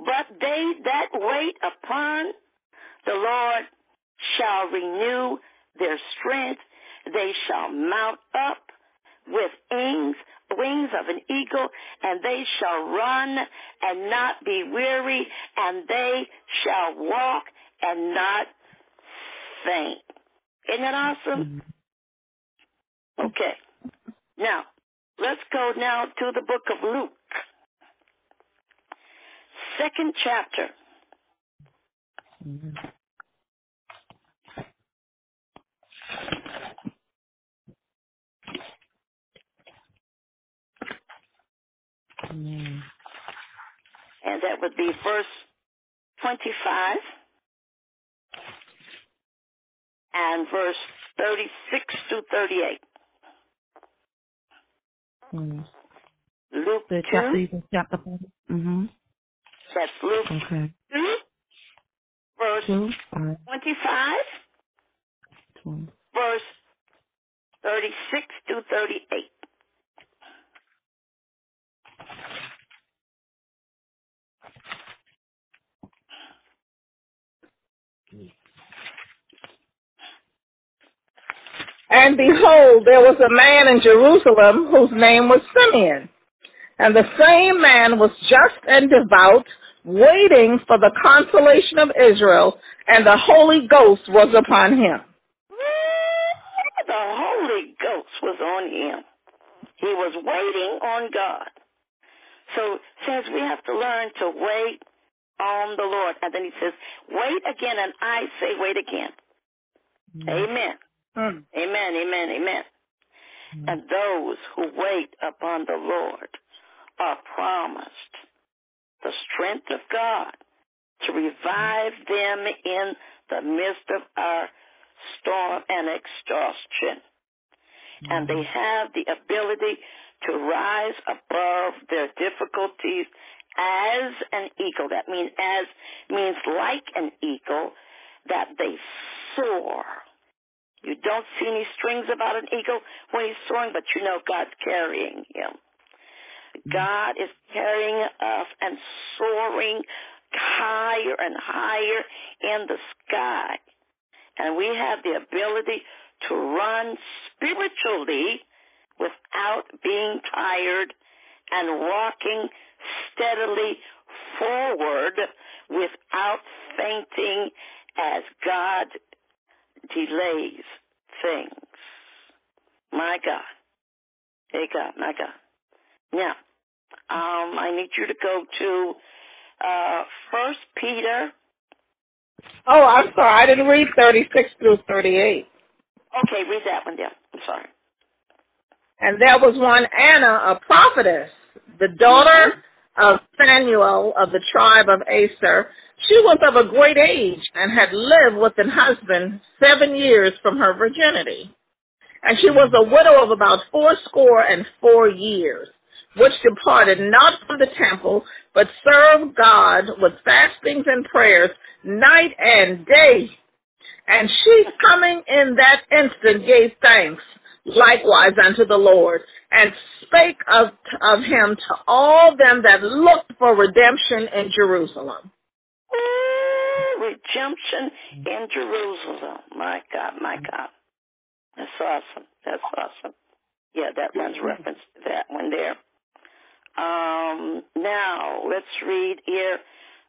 But they that wait upon the Lord shall renew their strength. They shall mount up with wings, wings of an eagle, and they shall run and not be weary, and they shall walk and not faint. Isn't that awesome? Mm-hmm. Okay. Now, let's go now to the book of Luke. Second chapter. And that would be verse 25 and verse 36 to 38. Mm. Luke The 2, chapter, chapter 4. Mm-hmm. That's Luke Okay. 2, verse 2, 25, 20. verse 36 to 38. And behold, there was a man in Jerusalem whose name was Simeon. And the same man was just and devout, waiting for the consolation of Israel, and the Holy Ghost was upon him. Mm, the Holy Ghost was on him. He was waiting on God. So, says we have to learn to wait on the Lord. And then he says, wait again, and I say wait again. Mm. Amen. Hmm. Amen, amen, amen. Mm. And those who wait upon the Lord are promised the strength of God to revive them in the midst of our storm and exhaustion. And they mm-hmm. have the ability to rise above their difficulties as an eagle. That means as means like an eagle that they soar. You don't see any strings about an eagle when he's soaring, but you know God's carrying him. God is carrying us and soaring higher and higher in the sky. And we have the ability to run spiritually without being tired and walking steadily forward without fainting as God delays things. My God. Hey God, my God. Now, um, I need you to go to uh First Peter. Oh, I'm sorry. I didn't read 36 through 38. Okay, read that one down. I'm sorry. And there was one Anna, a prophetess, the daughter of Samuel of the tribe of Aser. She was of a great age and had lived with an husband seven years from her virginity. And she was a widow of about fourscore and four years, which departed not from the temple, but served God with fastings and prayers night and day. And she coming in that instant gave thanks likewise unto the Lord, and spake of, of him to all them that looked for redemption in Jerusalem. Ooh, redemption in Jerusalem. My God, my God. That's awesome. That's awesome. Yeah, that runs mm-hmm. reference to that one there. Um, now let's read here.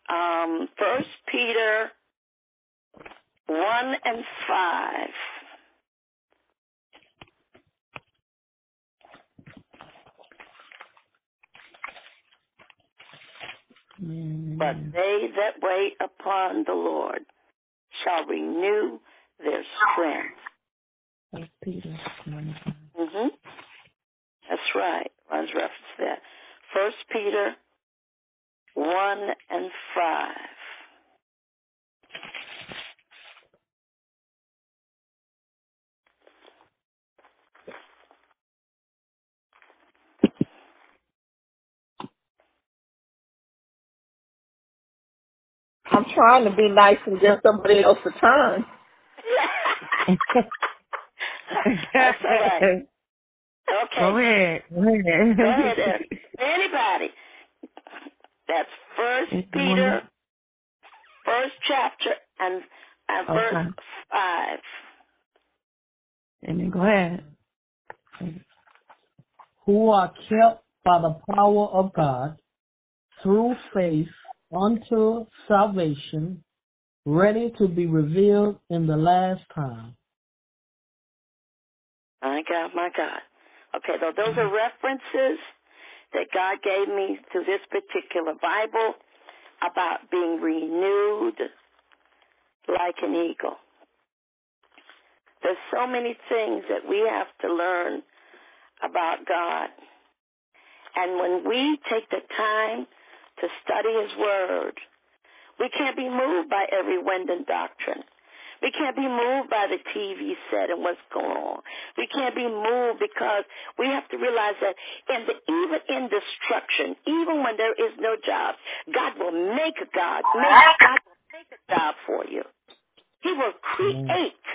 Um, First Peter one and five. But they that wait upon the Lord shall renew their strength. First Peter one. hmm That's right. Runs reference that. First Peter one and five. I'm trying to be nice and give somebody else a turn. That's all right. Okay. Go ahead. Go ahead. Go ahead, Anybody. That's First Peter, first chapter, and, and verse five. five. Amen. Go ahead. who are kept by the power of God through faith unto salvation, ready to be revealed in the last time. My God, my God. Okay, though those are references that God gave me to this particular Bible about being renewed like an eagle. There's so many things that we have to learn about God. And when we take the time to study His Word, we can't be moved by every wind and doctrine. We can't be moved by the TV set and what's going on. We can't be moved because we have to realize that in the, even in destruction, even when there is no job, God will make a God, make, God will make a job for you. He will create.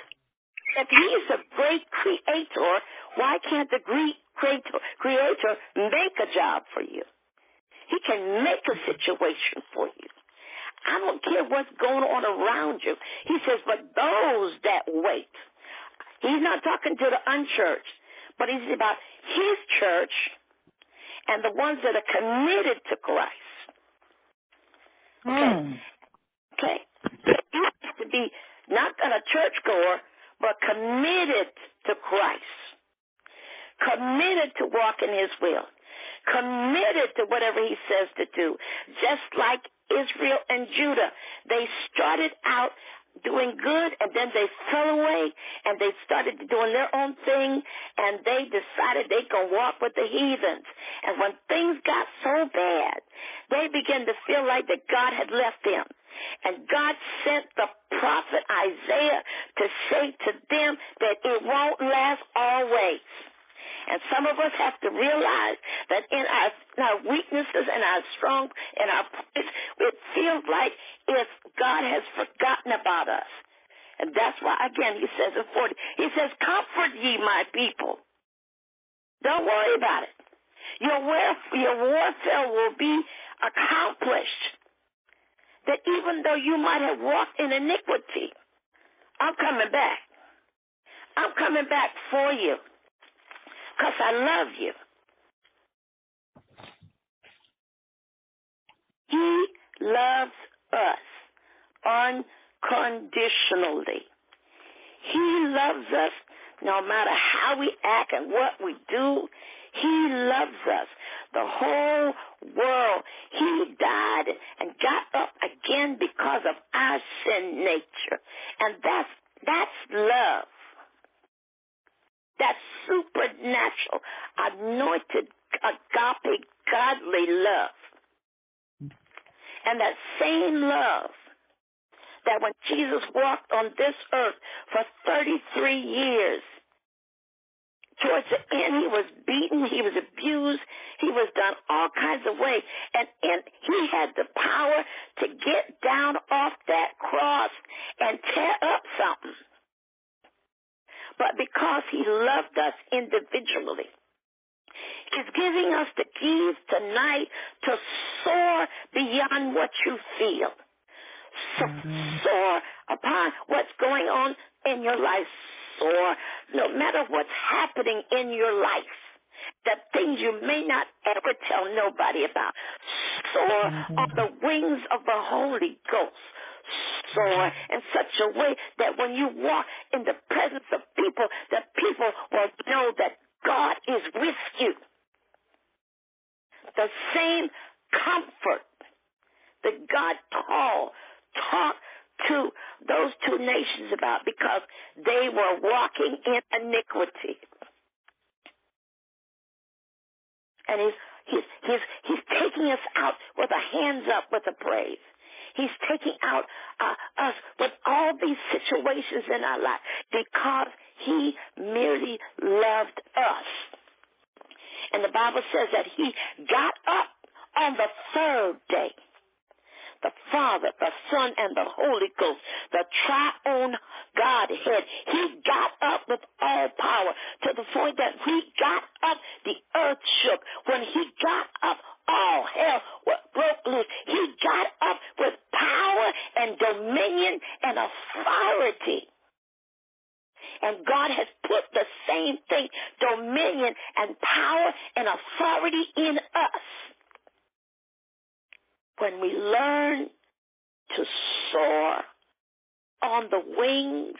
If He is a great creator, why can't the great creator, creator make a job for you? He can make a situation for you. I don't care what's going on around you. He says, but those that wait. He's not talking to the unchurched, but he's about his church and the ones that are committed to Christ. Hmm. Okay? You have to be not a churchgoer, but committed to Christ. Committed to walk in his will. Committed to whatever he says to do. Just like Israel and Judah. They started out doing good and then they fell away and they started doing their own thing and they decided they could walk with the heathens. And when things got so bad, they began to feel like that God had left them. And God sent the prophet Isaiah to say to them that it won't last always. And some of us have to realize that in our, in our weaknesses and our strong and our it feels like if God has forgotten about us. And that's why again he says in forty he says, Comfort ye my people. Don't worry about it. Your warf- your warfare will be accomplished. That even though you might have walked in iniquity, I'm coming back. I'm coming back for you because I love you. He loves us unconditionally. He loves us no matter how we act and what we do. He loves us. The whole world. He died and got up again because of our sin nature. And that's that's love that supernatural, anointed, agape, godly love. And that same love that when Jesus walked on this earth for 33 years, towards the end, he was beaten, he was abused, he was done all kinds of ways. And, and he had the power to get down off that cross and tear up something. But because he loved us individually, he's giving us the keys tonight to soar beyond what you feel. So, soar upon what's going on in your life. Soar no matter what's happening in your life. The things you may not ever tell nobody about. Soar on mm-hmm. the wings of the Holy Ghost. Soar in such a way that when you walk in the presence of people, that people will know that God is with you. The same comfort that God called, talked to those two nations about because they were walking in iniquity. And he's he's he's he's taking us out with a hands up with a praise. He's taking out uh, us with all these situations in our life because he merely loved us. And the Bible says that he got up on the third day the Father, the Son, and the Holy Ghost, the triune Godhead. He got up with all power to the point that he got up, the earth shook. When he got up, all hell broke loose. He got up with power and dominion and authority. And God has put the same thing, dominion and power and authority in us when we learn to soar on the wings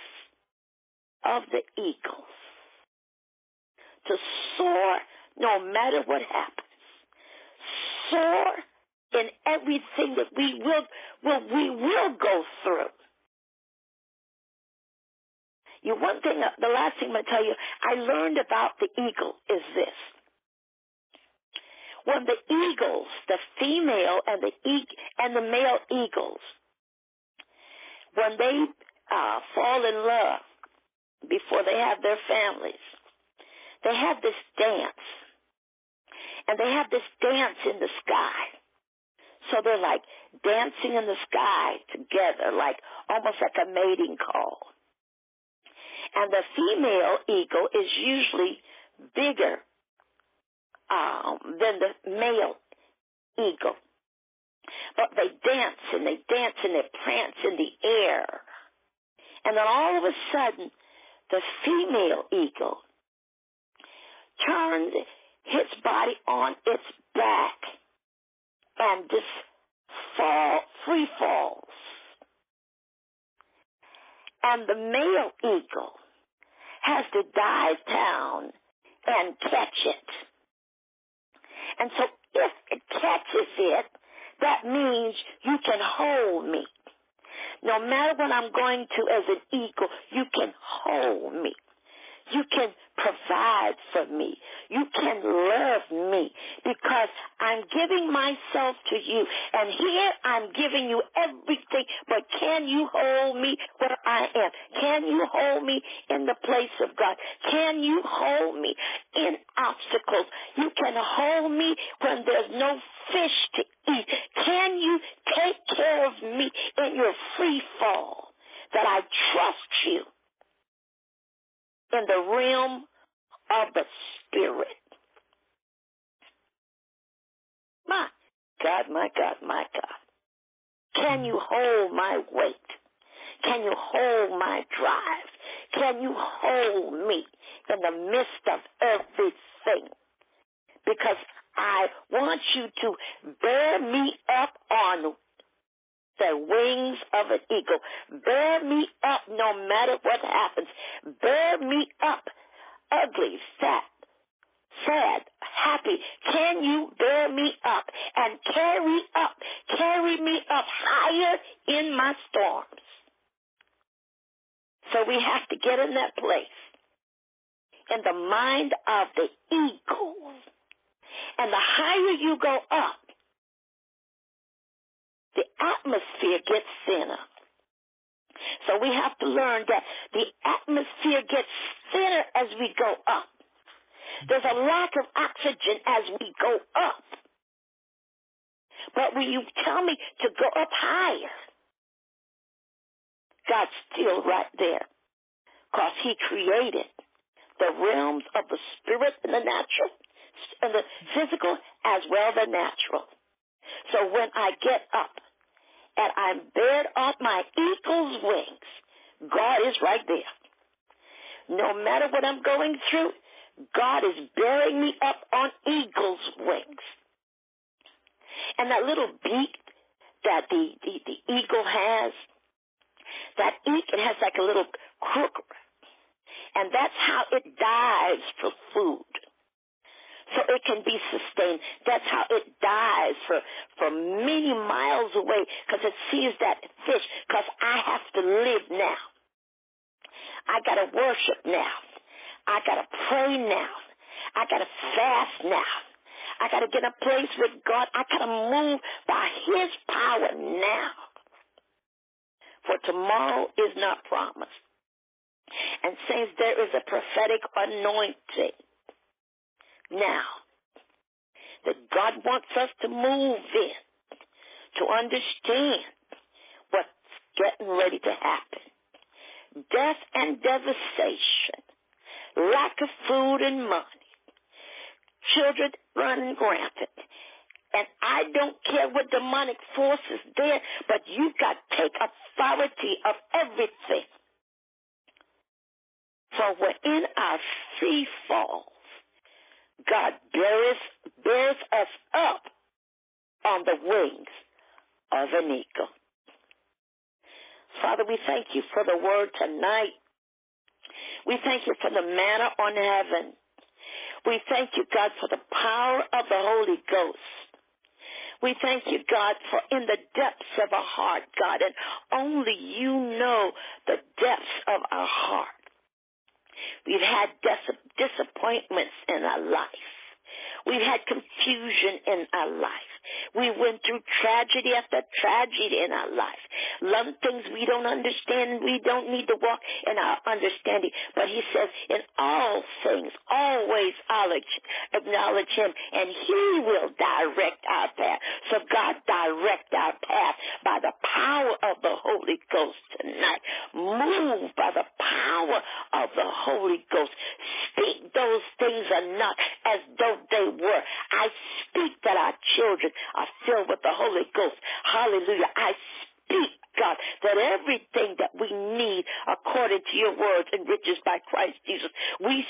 of the eagles, to soar no matter what happens, soar in everything that we will, will we will go through. You one thing, the last thing I'm to tell you, I learned about the eagle is this when the eagles, the female and the e- and the male eagles, when they uh, fall in love before they have their families, they have this dance, and they have this dance in the sky. So they're like dancing in the sky together, like almost like a mating call. And the female eagle is usually bigger um, than the male eagle. But they dance and they dance and they prance in the air. And then all of a sudden, the female eagle turns its body on its back and this fall, free falls. And the male eagle has to dive down and catch it. And so if it catches it, that means you can hold me. No matter what I'm going to as an eagle, you can hold me. You can provide for me. You can love me because I'm giving myself to you. And here I'm giving you everything, but can you hold me where I am? Can you hold me in the place of God? Can you hold me in obstacles? You can hold me when there's no fish to eat. Can you take care of me in your free fall? That I trust you in the realm of the Spirit. My God, my God, my God. Can you hold my weight? Can you hold my drive? Can you hold me in the midst of everything? Because I want you to bear me up wings of an eagle. Bear me up no matter what happens. Bear me up, ugly, fat, sad, happy. Can you bear me up and carry up, carry me up higher in my storms? So we have to get in that place in the mind of the eagle. And the higher you go up, the atmosphere gets thinner. So we have to learn that the atmosphere gets thinner as we go up. There's a lack of oxygen as we go up. But when you tell me to go up higher, God's still right there. Because He created the realms of the spirit and the natural, and the physical as well the natural. So when I get up and I'm bared on my eagle's wings, God is right there. No matter what I'm going through, God is bearing me up on eagle's wings. And that little beak that the, the, the eagle has, that beak, it has like a little crook. And that's how it dives for food. So it can be sustained. That's how it dies for, for many miles away because it sees that fish because I have to live now. I gotta worship now. I gotta pray now. I gotta fast now. I gotta get a place with God. I gotta move by His power now. For tomorrow is not promised. And saints, there is a prophetic anointing now that God wants us to move in to understand what's getting ready to happen death and devastation, lack of food and money, children running rampant. And I don't care what demonic force is there, but you've got to take authority of everything. For when our sea falls, God bears, bears us up on the wings of an eagle. Father, we thank you for the word tonight. We thank you for the manna on heaven. We thank you, God, for the power of the Holy Ghost. We thank you, God, for in the depths of our heart, God, and only you know the depths of our heart. We've had dis- disappointments in our life. We've had confusion in our life. We went through tragedy after tragedy in our life. Some things we don't understand. We don't need to walk in our understanding. But he says, in all things, always acknowledge him, and he will direct our path. So God direct our path by the power of the Holy Ghost tonight. Move by the power of the Holy Ghost. Speak those things are not as though they were. I speak that our children are filled with the Holy Ghost. Hallelujah. I speak, God, that everything that we need according to your words and riches by Christ Jesus, we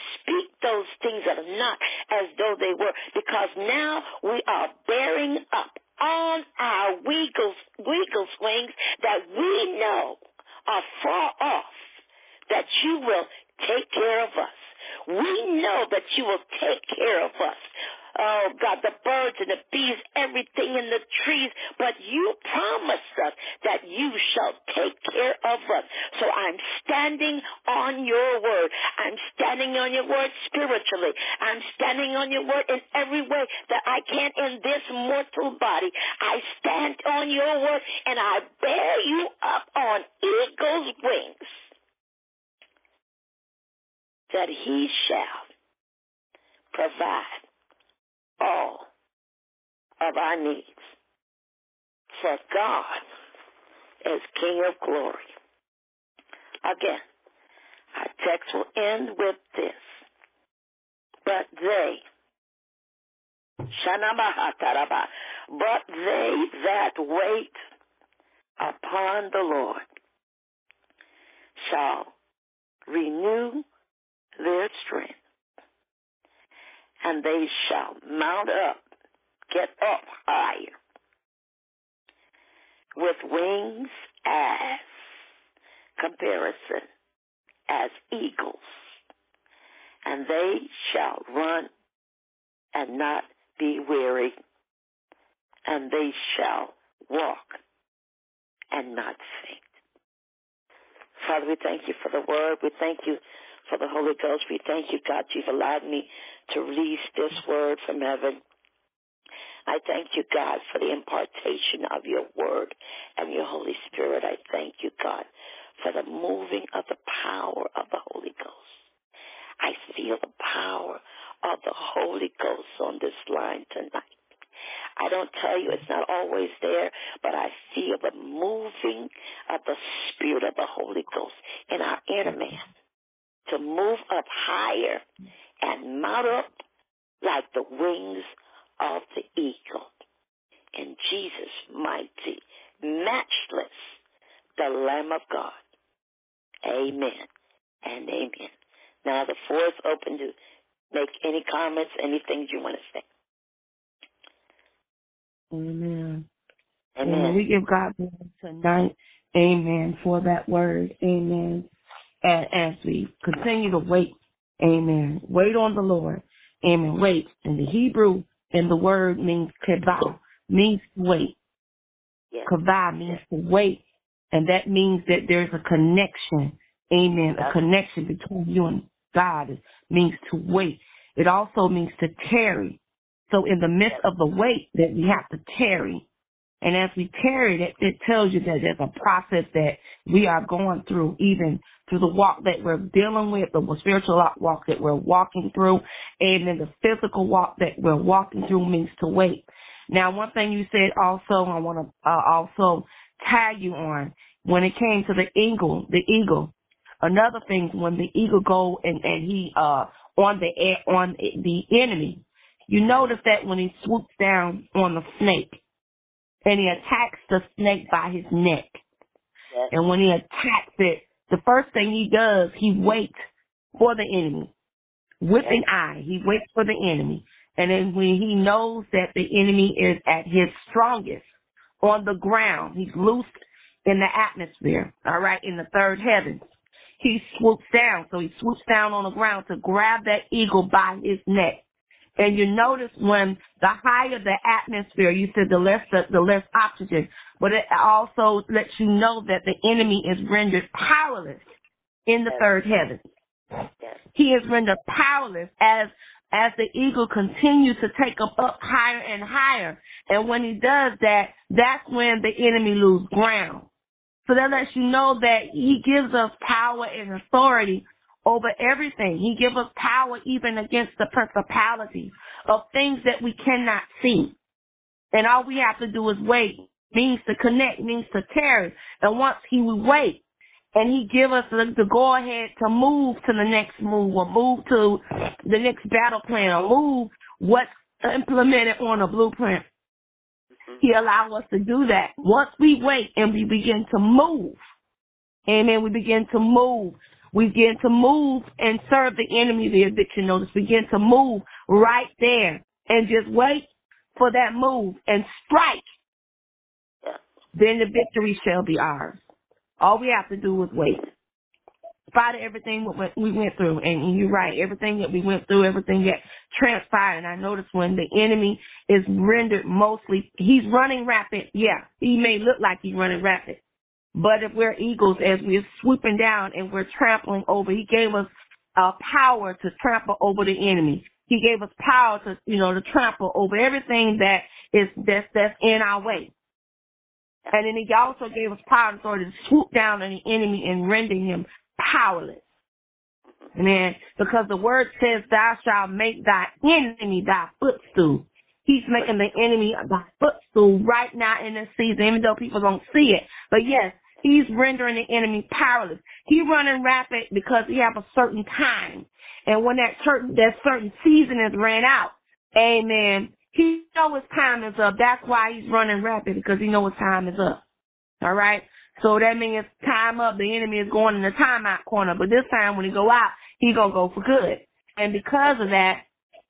kavah, means to wait. Yes. Kavah means to wait. And that means that there's a connection. Amen. A connection between you and God. It means to wait. It also means to tarry. So in the midst of the wait that we have to tarry. And as we tarry, it, it tells you that there's a process that we are going through, even through the walk that we're dealing with, the spiritual walk that we're walking through, and then the physical walk that we're walking through means to wait. Now, one thing you said also, I want to uh, also tag you on when it came to the eagle, the eagle. Another thing, when the eagle go and, and he uh on the air on the enemy, you notice that when he swoops down on the snake and he attacks the snake by his neck, Yes. and when he attacks it, the first thing he does, he waits for the enemy with an eye. He waits for the enemy. And then when he knows that the enemy is at his strongest on the ground, he's loose in the atmosphere, all right, in the third heavens. He swoops down. So he swoops down on the ground to grab that eagle by his neck. And you notice when the higher the atmosphere, you said the less the, the less oxygen, but it also lets you know that the enemy is rendered powerless in the third heaven. He is rendered powerless as as the eagle continues to take up up higher and higher. And when he does that, that's when the enemy loses ground. So that lets you know that he gives us power and authority over everything. He gives us power even against the principalities of things that we cannot see. And all we have to do is wait. Means to connect, means to tarry. And once he will wait, and he give us the, the go ahead to move to the next move or move to the next battle plan or move what's implemented on a blueprint. Mm-hmm. He allow us to do that. Once we wait and we begin to move, amen, we begin to move. We begin to move and serve the enemy the eviction notice. Begin to move right there and just wait for that move and strike. Yeah. Then the victory shall be ours. All we have to do is wait. Spite everything we went through, and you're right, everything that we went through, everything that transpired. And I noticed when the enemy is rendered mostly, he's running rapid. Yeah, he may look like he's running rapid, but if we're eagles, as we're swooping down and we're trampling over, he gave us uh, power to trample over the enemy. He gave us power to, you know, to trample over everything that is that's that's in our way. And then he also gave us power and authority to swoop down on the enemy and render him powerless. Amen. Because the word says, Thou shalt make thy enemy thy footstool. He's making the enemy thy footstool right now in this season, even though people don't see it. But yes, he's rendering the enemy powerless. He's running rapid because he have a certain time. And when that certain that certain season is ran out, amen, he know his time is up. That's why he's running rapid because he know his time is up. All right. So that means time up. The enemy is going in the timeout corner. But this time when he go out, he gonna go for good. And because of that,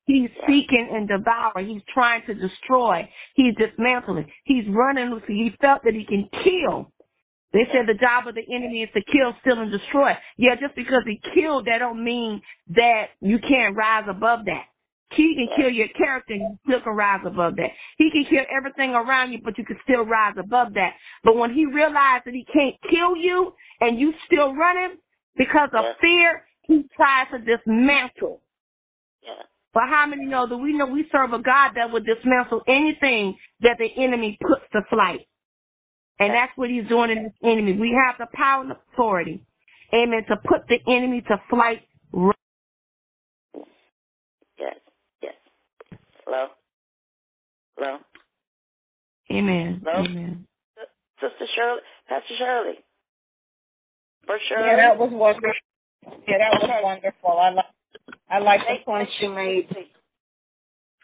he's seeking and devouring. He's trying to destroy. He's dismantling. He's running. He felt that he can kill. They said the job of the enemy is to kill, steal, and destroy. Yeah, just because he killed, that don't mean that you can't rise above that. He can kill your character and you still can rise above that. He can kill everything around you, but you can still rise above that. But when he realized that he can't kill you and you still running because of Yeah. fear, he tries to dismantle. Yeah. But how many know that we know we serve a God that would dismantle anything that the enemy puts to flight? And that's what he's doing in this enemy. We have the power and authority, amen, to put the enemy to flight. Yes. Yes. Hello? Hello? Amen. Hello? Amen. Sister Shirley, Pastor Shirley. For Shirley. Yeah, that was wonderful. Yeah, that was wonderful. I like I like the points you made.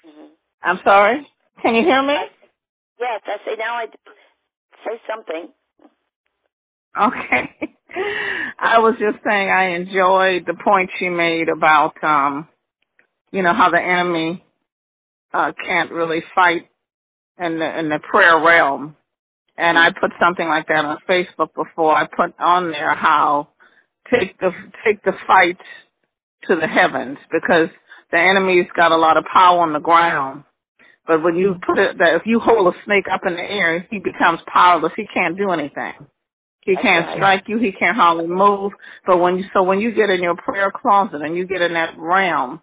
hmm I'm sorry. Can you hear me? Yes, I say now I do. say something. Okay. I was just saying I enjoyed the point you made about um you know how the enemy uh can't really fight in the in the prayer realm. And I put something like that on Facebook before. I put on there how take the take the fight to the heavens because the enemy's got a lot of power on the ground. But when you put it that if you hold a snake up in the air, he becomes powerless. He can't do anything. He can't strike you. He can't hardly move. But when you so when you get in your prayer closet and you get in that realm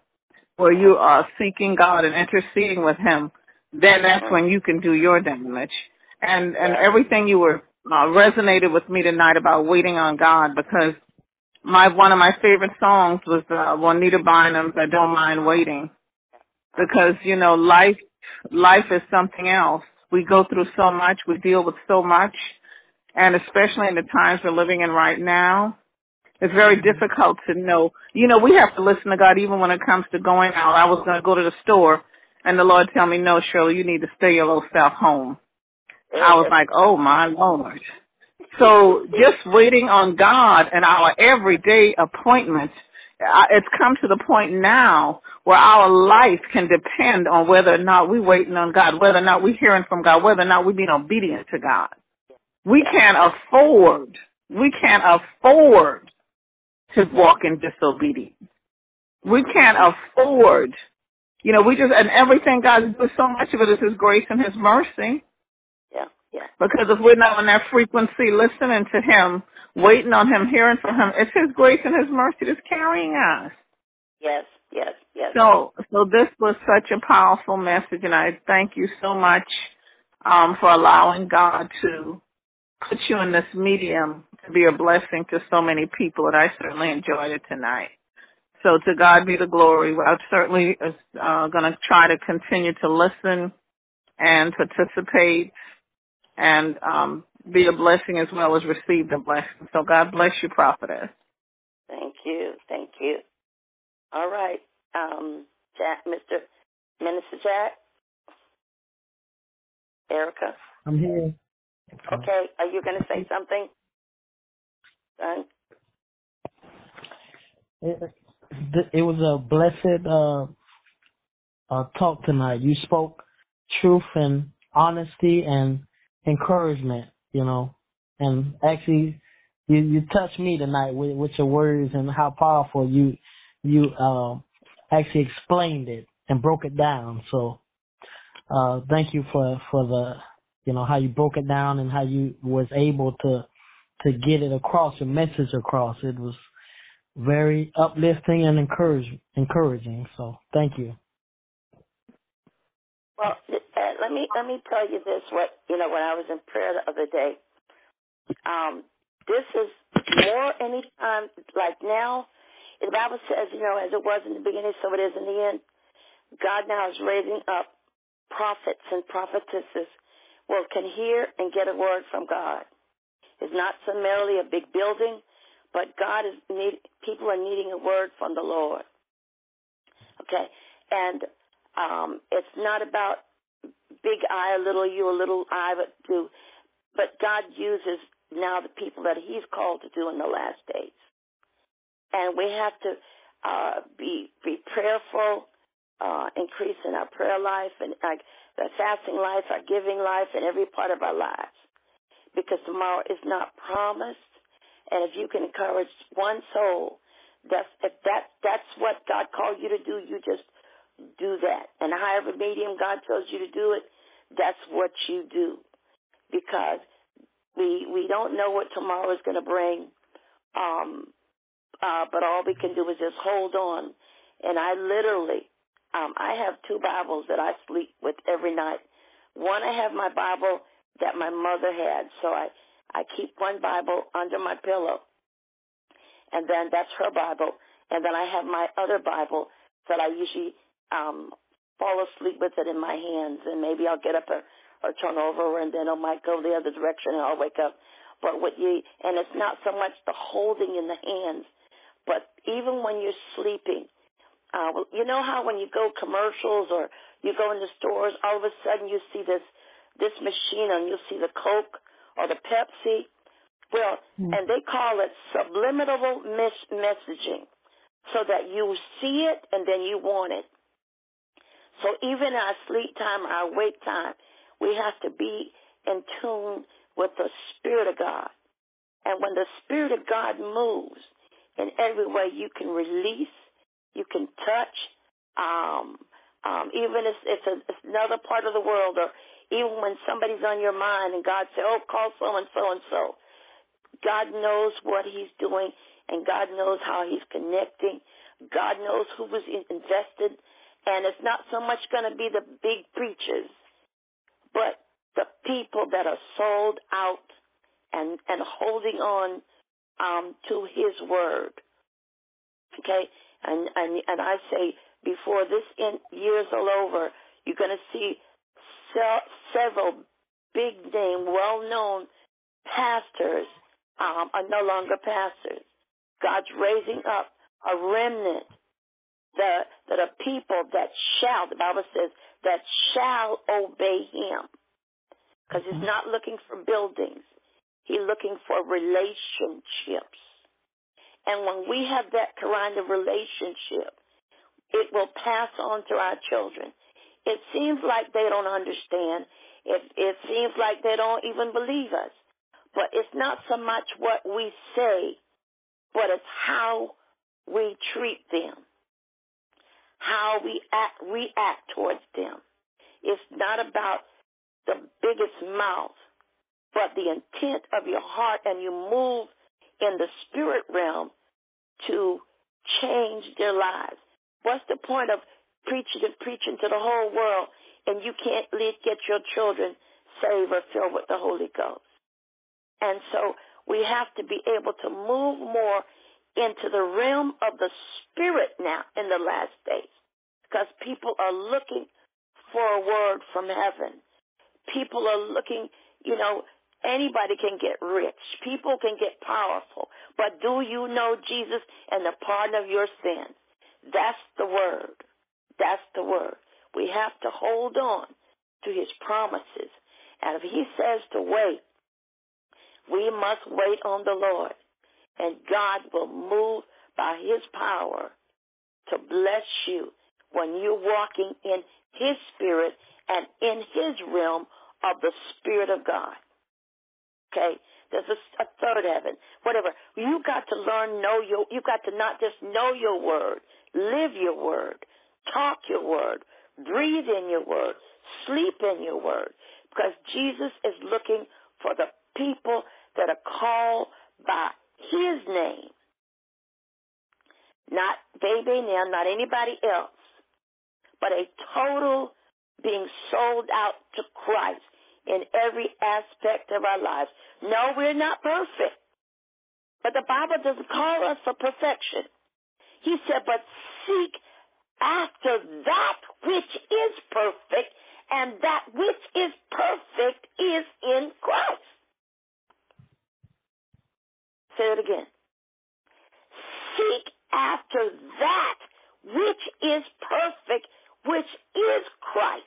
where you are seeking God and interceding with Him, then that's when you can do your damage. And and everything you were uh, resonated with me tonight about waiting on God because my one of my favorite songs was uh, Juanita Bynum's "I Don't Mind Waiting," because you know life life is something else. We go through so much, we deal with so much, and especially in the times we're living in right now, it's very mm-hmm. difficult to know. You know, we have to listen to God even when it comes to going out. I was going to go to the store, and the Lord tell me, "No, Shirley, you need to stay your little self home." I was mm-hmm. like, "Oh my Lord." So just waiting on God and our everyday appointments, it's come to the point now where our life can depend on whether or not we're waiting on God, whether or not we're hearing from God, whether or not we're being obedient to God. We can't afford, we can't afford to walk in disobedience. We can't afford, you know, we just, and everything God does, so much of it is His grace and His mercy. Yeah, yeah. Because if we're not on that frequency, listening to Him, waiting on Him, hearing from Him, it's His grace and His mercy that's carrying us. Yes, yes, yes. So, so this was such a powerful message, and I thank you so much um, for allowing God to put you in this medium to be a blessing to so many people, and I certainly enjoyed it tonight. So to God be the glory. I'm certainly uh, going to try to continue to listen and participate and um, be a blessing as well as receive the blessing. So God bless you, prophetess. Thank you, thank you. All right, um, Jack, Mr. Minister Jack, Erica. I'm here. Okay, are you going to say something? It, it was a blessed uh, uh, talk tonight. You spoke truth and honesty and encouragement, you know, and actually you you touched me tonight with with your words and how powerful you you uh, actually explained it and broke it down. So uh, thank you for for the you know how you broke it down and how you was able to to get it across, your message across. It was very uplifting and encourage, encouraging. So thank you. Well, uh, let me let me tell you this. What you know, when I was in prayer the other day, um, this is more any time like now. The Bible says, you know, as it was in the beginning, so it is in the end. God now is raising up prophets and prophetesses well can hear and get a word from God. It's not summarily a big building, but God is need people are needing a word from the Lord. Okay, and um, it's not about big I, a little you, a little I, but do. But God uses now the people that He's called to do in the last days, and we have to uh, be be prayerful, uh, increase in our prayer life and our, our fasting life, our giving life, and every part of our lives, because tomorrow is not promised. And if you can encourage one soul, that's if that that's what God called you to do, you just do that. And however medium God tells you to do it, that's what you do. Because we we don't know what tomorrow is going to bring, um, uh, but all we can do is just hold on. And I literally, um, I have two Bibles that I sleep with every night. One, I have my Bible that my mother had, so I I keep one Bible under my pillow, and then that's her Bible, and then I have my other Bible that I usually um, fall asleep with it in my hands, and maybe I'll get up or, or turn over, and then I might go the other direction, and I'll wake up. But what you and it's not so much the holding in the hands, but even when you're sleeping, uh, you know how when you go commercials or you go in the stores, all of a sudden you see this this machine and you'll see the Coke or the Pepsi. Well, mm. and they call it subliminal mis- messaging, so that you see it and then you want it. So even our sleep time, our wake time, we have to be in tune with the Spirit of God. And when the Spirit of God moves in every way, you can release, you can touch, um, um, even if it's, a, it's another part of the world, or even when somebody's on your mind and God said, "Oh, call so and so and so," God knows what He's doing, and God knows how He's connecting. God knows who was invested, and it's not so much going to be the big preachers, but the people that are sold out and and holding on um, to His word. Okay, and and and I say before this in, year's all over, you're going to see se- several big name, well known pastors um, are no longer pastors. God's raising up a remnant that that are people that shall, the Bible says, that shall obey Him because he's not looking for buildings. He's looking for relationships. And when we have that kind of relationship, it will pass on to our children. It seems like they don't understand. It, it seems like they don't even believe us. But it's not so much what we say, but it's how we treat them, how we act, react towards them. It's not about the biggest mouth, but the intent of your heart, and you move in the spirit realm to change their lives. What's the point of preaching and preaching to the whole world and you can't get your children saved or filled with the Holy Ghost? And so we have to be able to move more into the realm of the spirit now in the last days because people are looking for a word from heaven. People are looking, you know, anybody can get rich. People can get powerful. But do you know Jesus and the pardon of your sins? That's the word. That's the word. We have to hold on to his promises. And if he says to wait, we must wait on the Lord. And God will move by his power to bless you when you're walking in his spirit and in his realm of the Spirit of God. Okay? There's a, a third heaven, whatever. You got to learn, know your, you got to not just know your word, live your word, talk your word, breathe in your word, sleep in your word. Because Jesus is looking for the people that are called by his name. Not baby now, not anybody else, but a total being sold out to Christ in every aspect of our lives. No, we're not perfect. But the Bible doesn't call us for perfection. He said, but seek after that which is perfect, and that which is perfect is in Christ. Say it again. Seek after that which is perfect, which is Christ.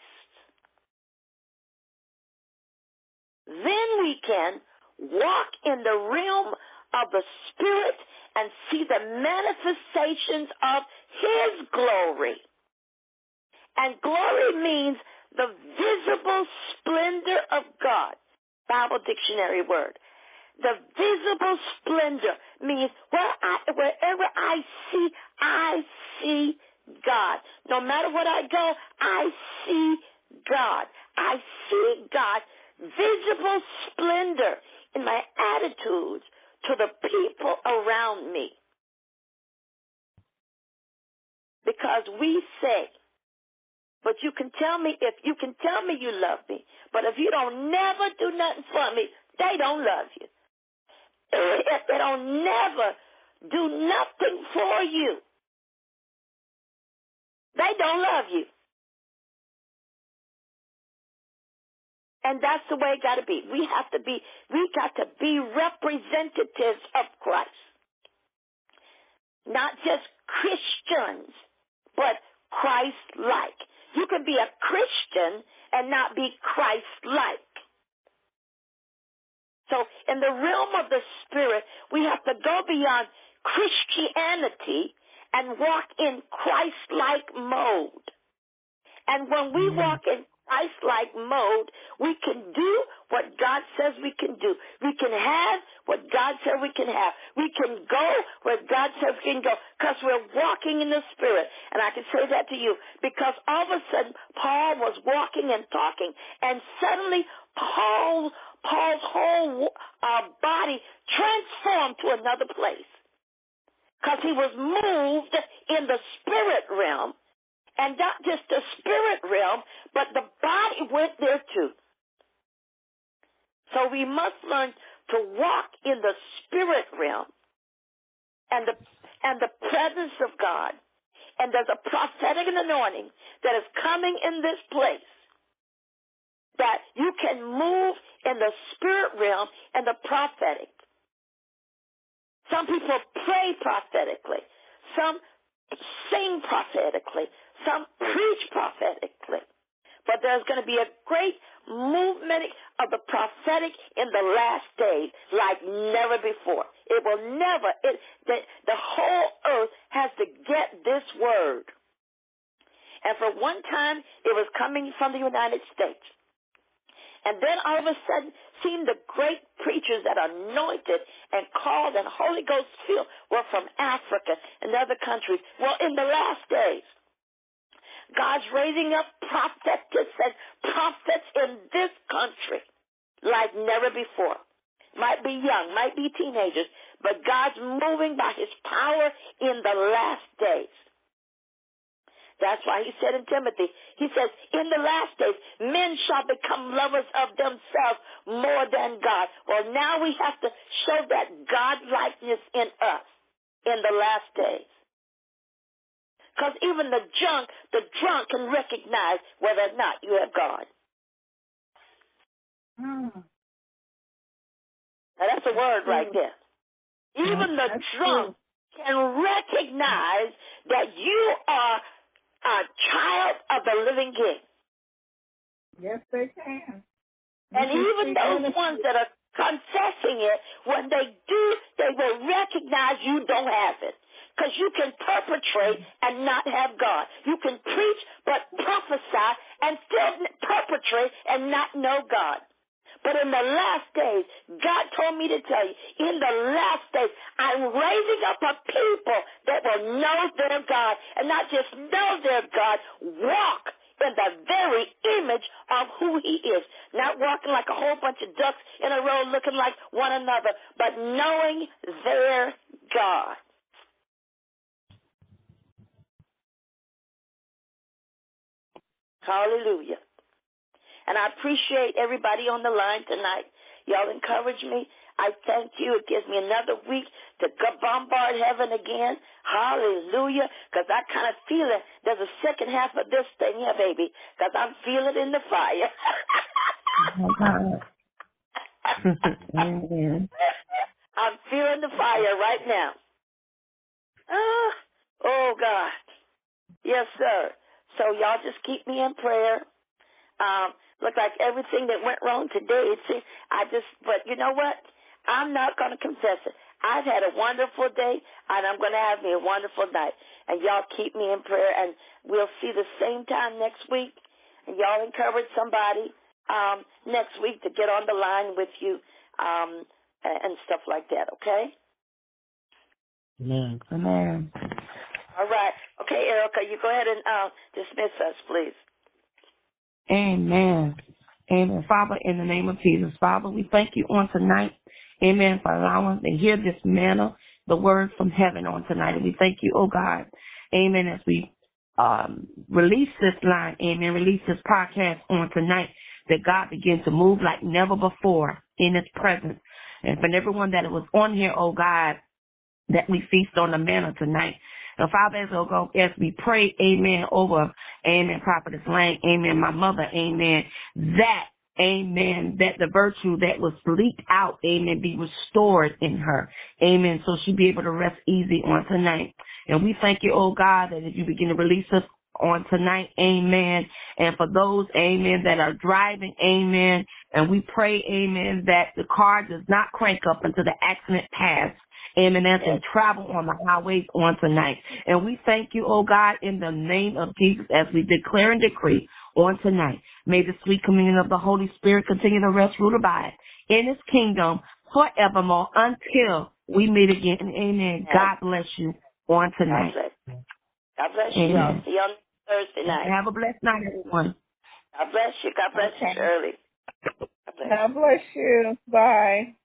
Then we can walk in the realm of the Spirit and see the manifestations of His glory. And glory means the visible splendor of God. Bible dictionary word. The visible splendor means where I, wherever I see, I see God. No matter what I go, I see God. I see God visible splendor in my attitudes to the people around me. Because we say, but you can tell me if you can tell me you love me, but if you don't never do nothing for me, they don't love you. If they don't never do nothing for you, they don't love you. And that's the way it got to be. We have to be, we got to be representatives of Christ. Not just Christians, but Christ-like. You can be a Christian and not be Christ-like. So in the realm of the spirit, we have to go beyond Christianity and walk in Christ-like mode. And when we walk in Christ-like mode, we can do what God says we can do. We can have what God said we can have. We can go where God says we can go because we're walking in the Spirit. And I can say that to you because all of a sudden Paul was walking and talking, and suddenly Paul, Paul's whole uh, body transformed to another place because he was moved in the spirit realm and not just the spirit realm, but the body went there too. So we must learn to walk in the spirit realm and the and the presence of God. And there's a prophetic anointing that is coming in this place that you can move in the spirit realm and the prophetic. Some people pray prophetically. Some sing prophetically. Some preach prophetically. But there's going to be a great movement of the prophetic in the last days like never before. It will never, it, the, the whole earth has to get this word. And for one time, it was coming from the United States. And then all of a sudden, seemed the great preachers that are anointed and called and Holy Ghost filled were from Africa and other countries. Well, in the last days, God's raising up prophetess and prophets in this country like never before. Might be young, might be teenagers, but God's moving by his power in the last days. That's why he said in Timothy, he says, in the last days, men shall become lovers of themselves more than God. Well, now we have to show that God likeness in us in the last days. Because even the junk, the drunk can recognize whether or not you have God. Mm. Now that's a word right hmm. there. Even hmm, the That's drunk can recognize that you are a child of the living King. Yes, they can. And You even those ones that are confessing it, when they do, they will recognize you don't have it. Because you can perpetrate and not have God. You can preach but prophesy and still perpetrate and not know God. But in the last days, God told me to tell you, in the last days, I'm raising up a people that will know their God. And not just know their God, walk in the very image of who he is. Not walking like a whole bunch of ducks in a row looking like one another, but knowing their God. Hallelujah. And I appreciate everybody on the line tonight. Y'all encourage me. I thank you. It gives me another week to bombard heaven again. Hallelujah. Because I kind of feel it. There's a second half of this thing here, baby. Because I'm feeling in the fire. Oh, I'm feeling the fire right now. Ah, oh, God. Yes, sir. So y'all just keep me in prayer. Um, look like everything that went wrong today. It seems, I just, but you know what? I'm not going to confess it. I've had a wonderful day, and I'm going to have me a wonderful night. And y'all keep me in prayer, and we'll see the same time next week. And y'all encourage somebody um, next week to get on the line with you um, and, and stuff like that. Okay? Amen. Amen. All right. Okay, Erica, you go ahead and uh, dismiss us, please. Amen. Amen. Father, in the name of Jesus, Father, we thank you on tonight. Amen. For allowing us to hear this manna, the word from heaven on tonight. And we thank you, oh God. Amen. As we um, release this line, amen, release this podcast on tonight, that God begins to move like never before in his presence. And for everyone that was on here, oh God, that we feast on the manna tonight. And Father, oh God, as we pray, amen, over, amen, Prophetess Lang, amen, my mother, amen, that amen, that the virtue that was leaked out, amen, be restored in her. Amen. So she'll be able to rest easy on tonight. And we thank you, oh God, that if you begin to release us on tonight, amen. And for those, amen, that are driving, amen. And we pray, amen, that the car does not crank up until the accident pass. Amen. As they travel on the highways on tonight. And we thank you, oh God, in the name of Jesus, as we declare and decree on tonight. May the sweet communion of the Holy Spirit continue to rest, rule, abide in his kingdom forevermore until we meet again. Amen. God bless you on God tonight. bless. God bless you. Amen. See you on Thursday night. Have a blessed night, everyone. God bless you. God bless you, Okay. Shirley. God bless you. God bless you. Bye.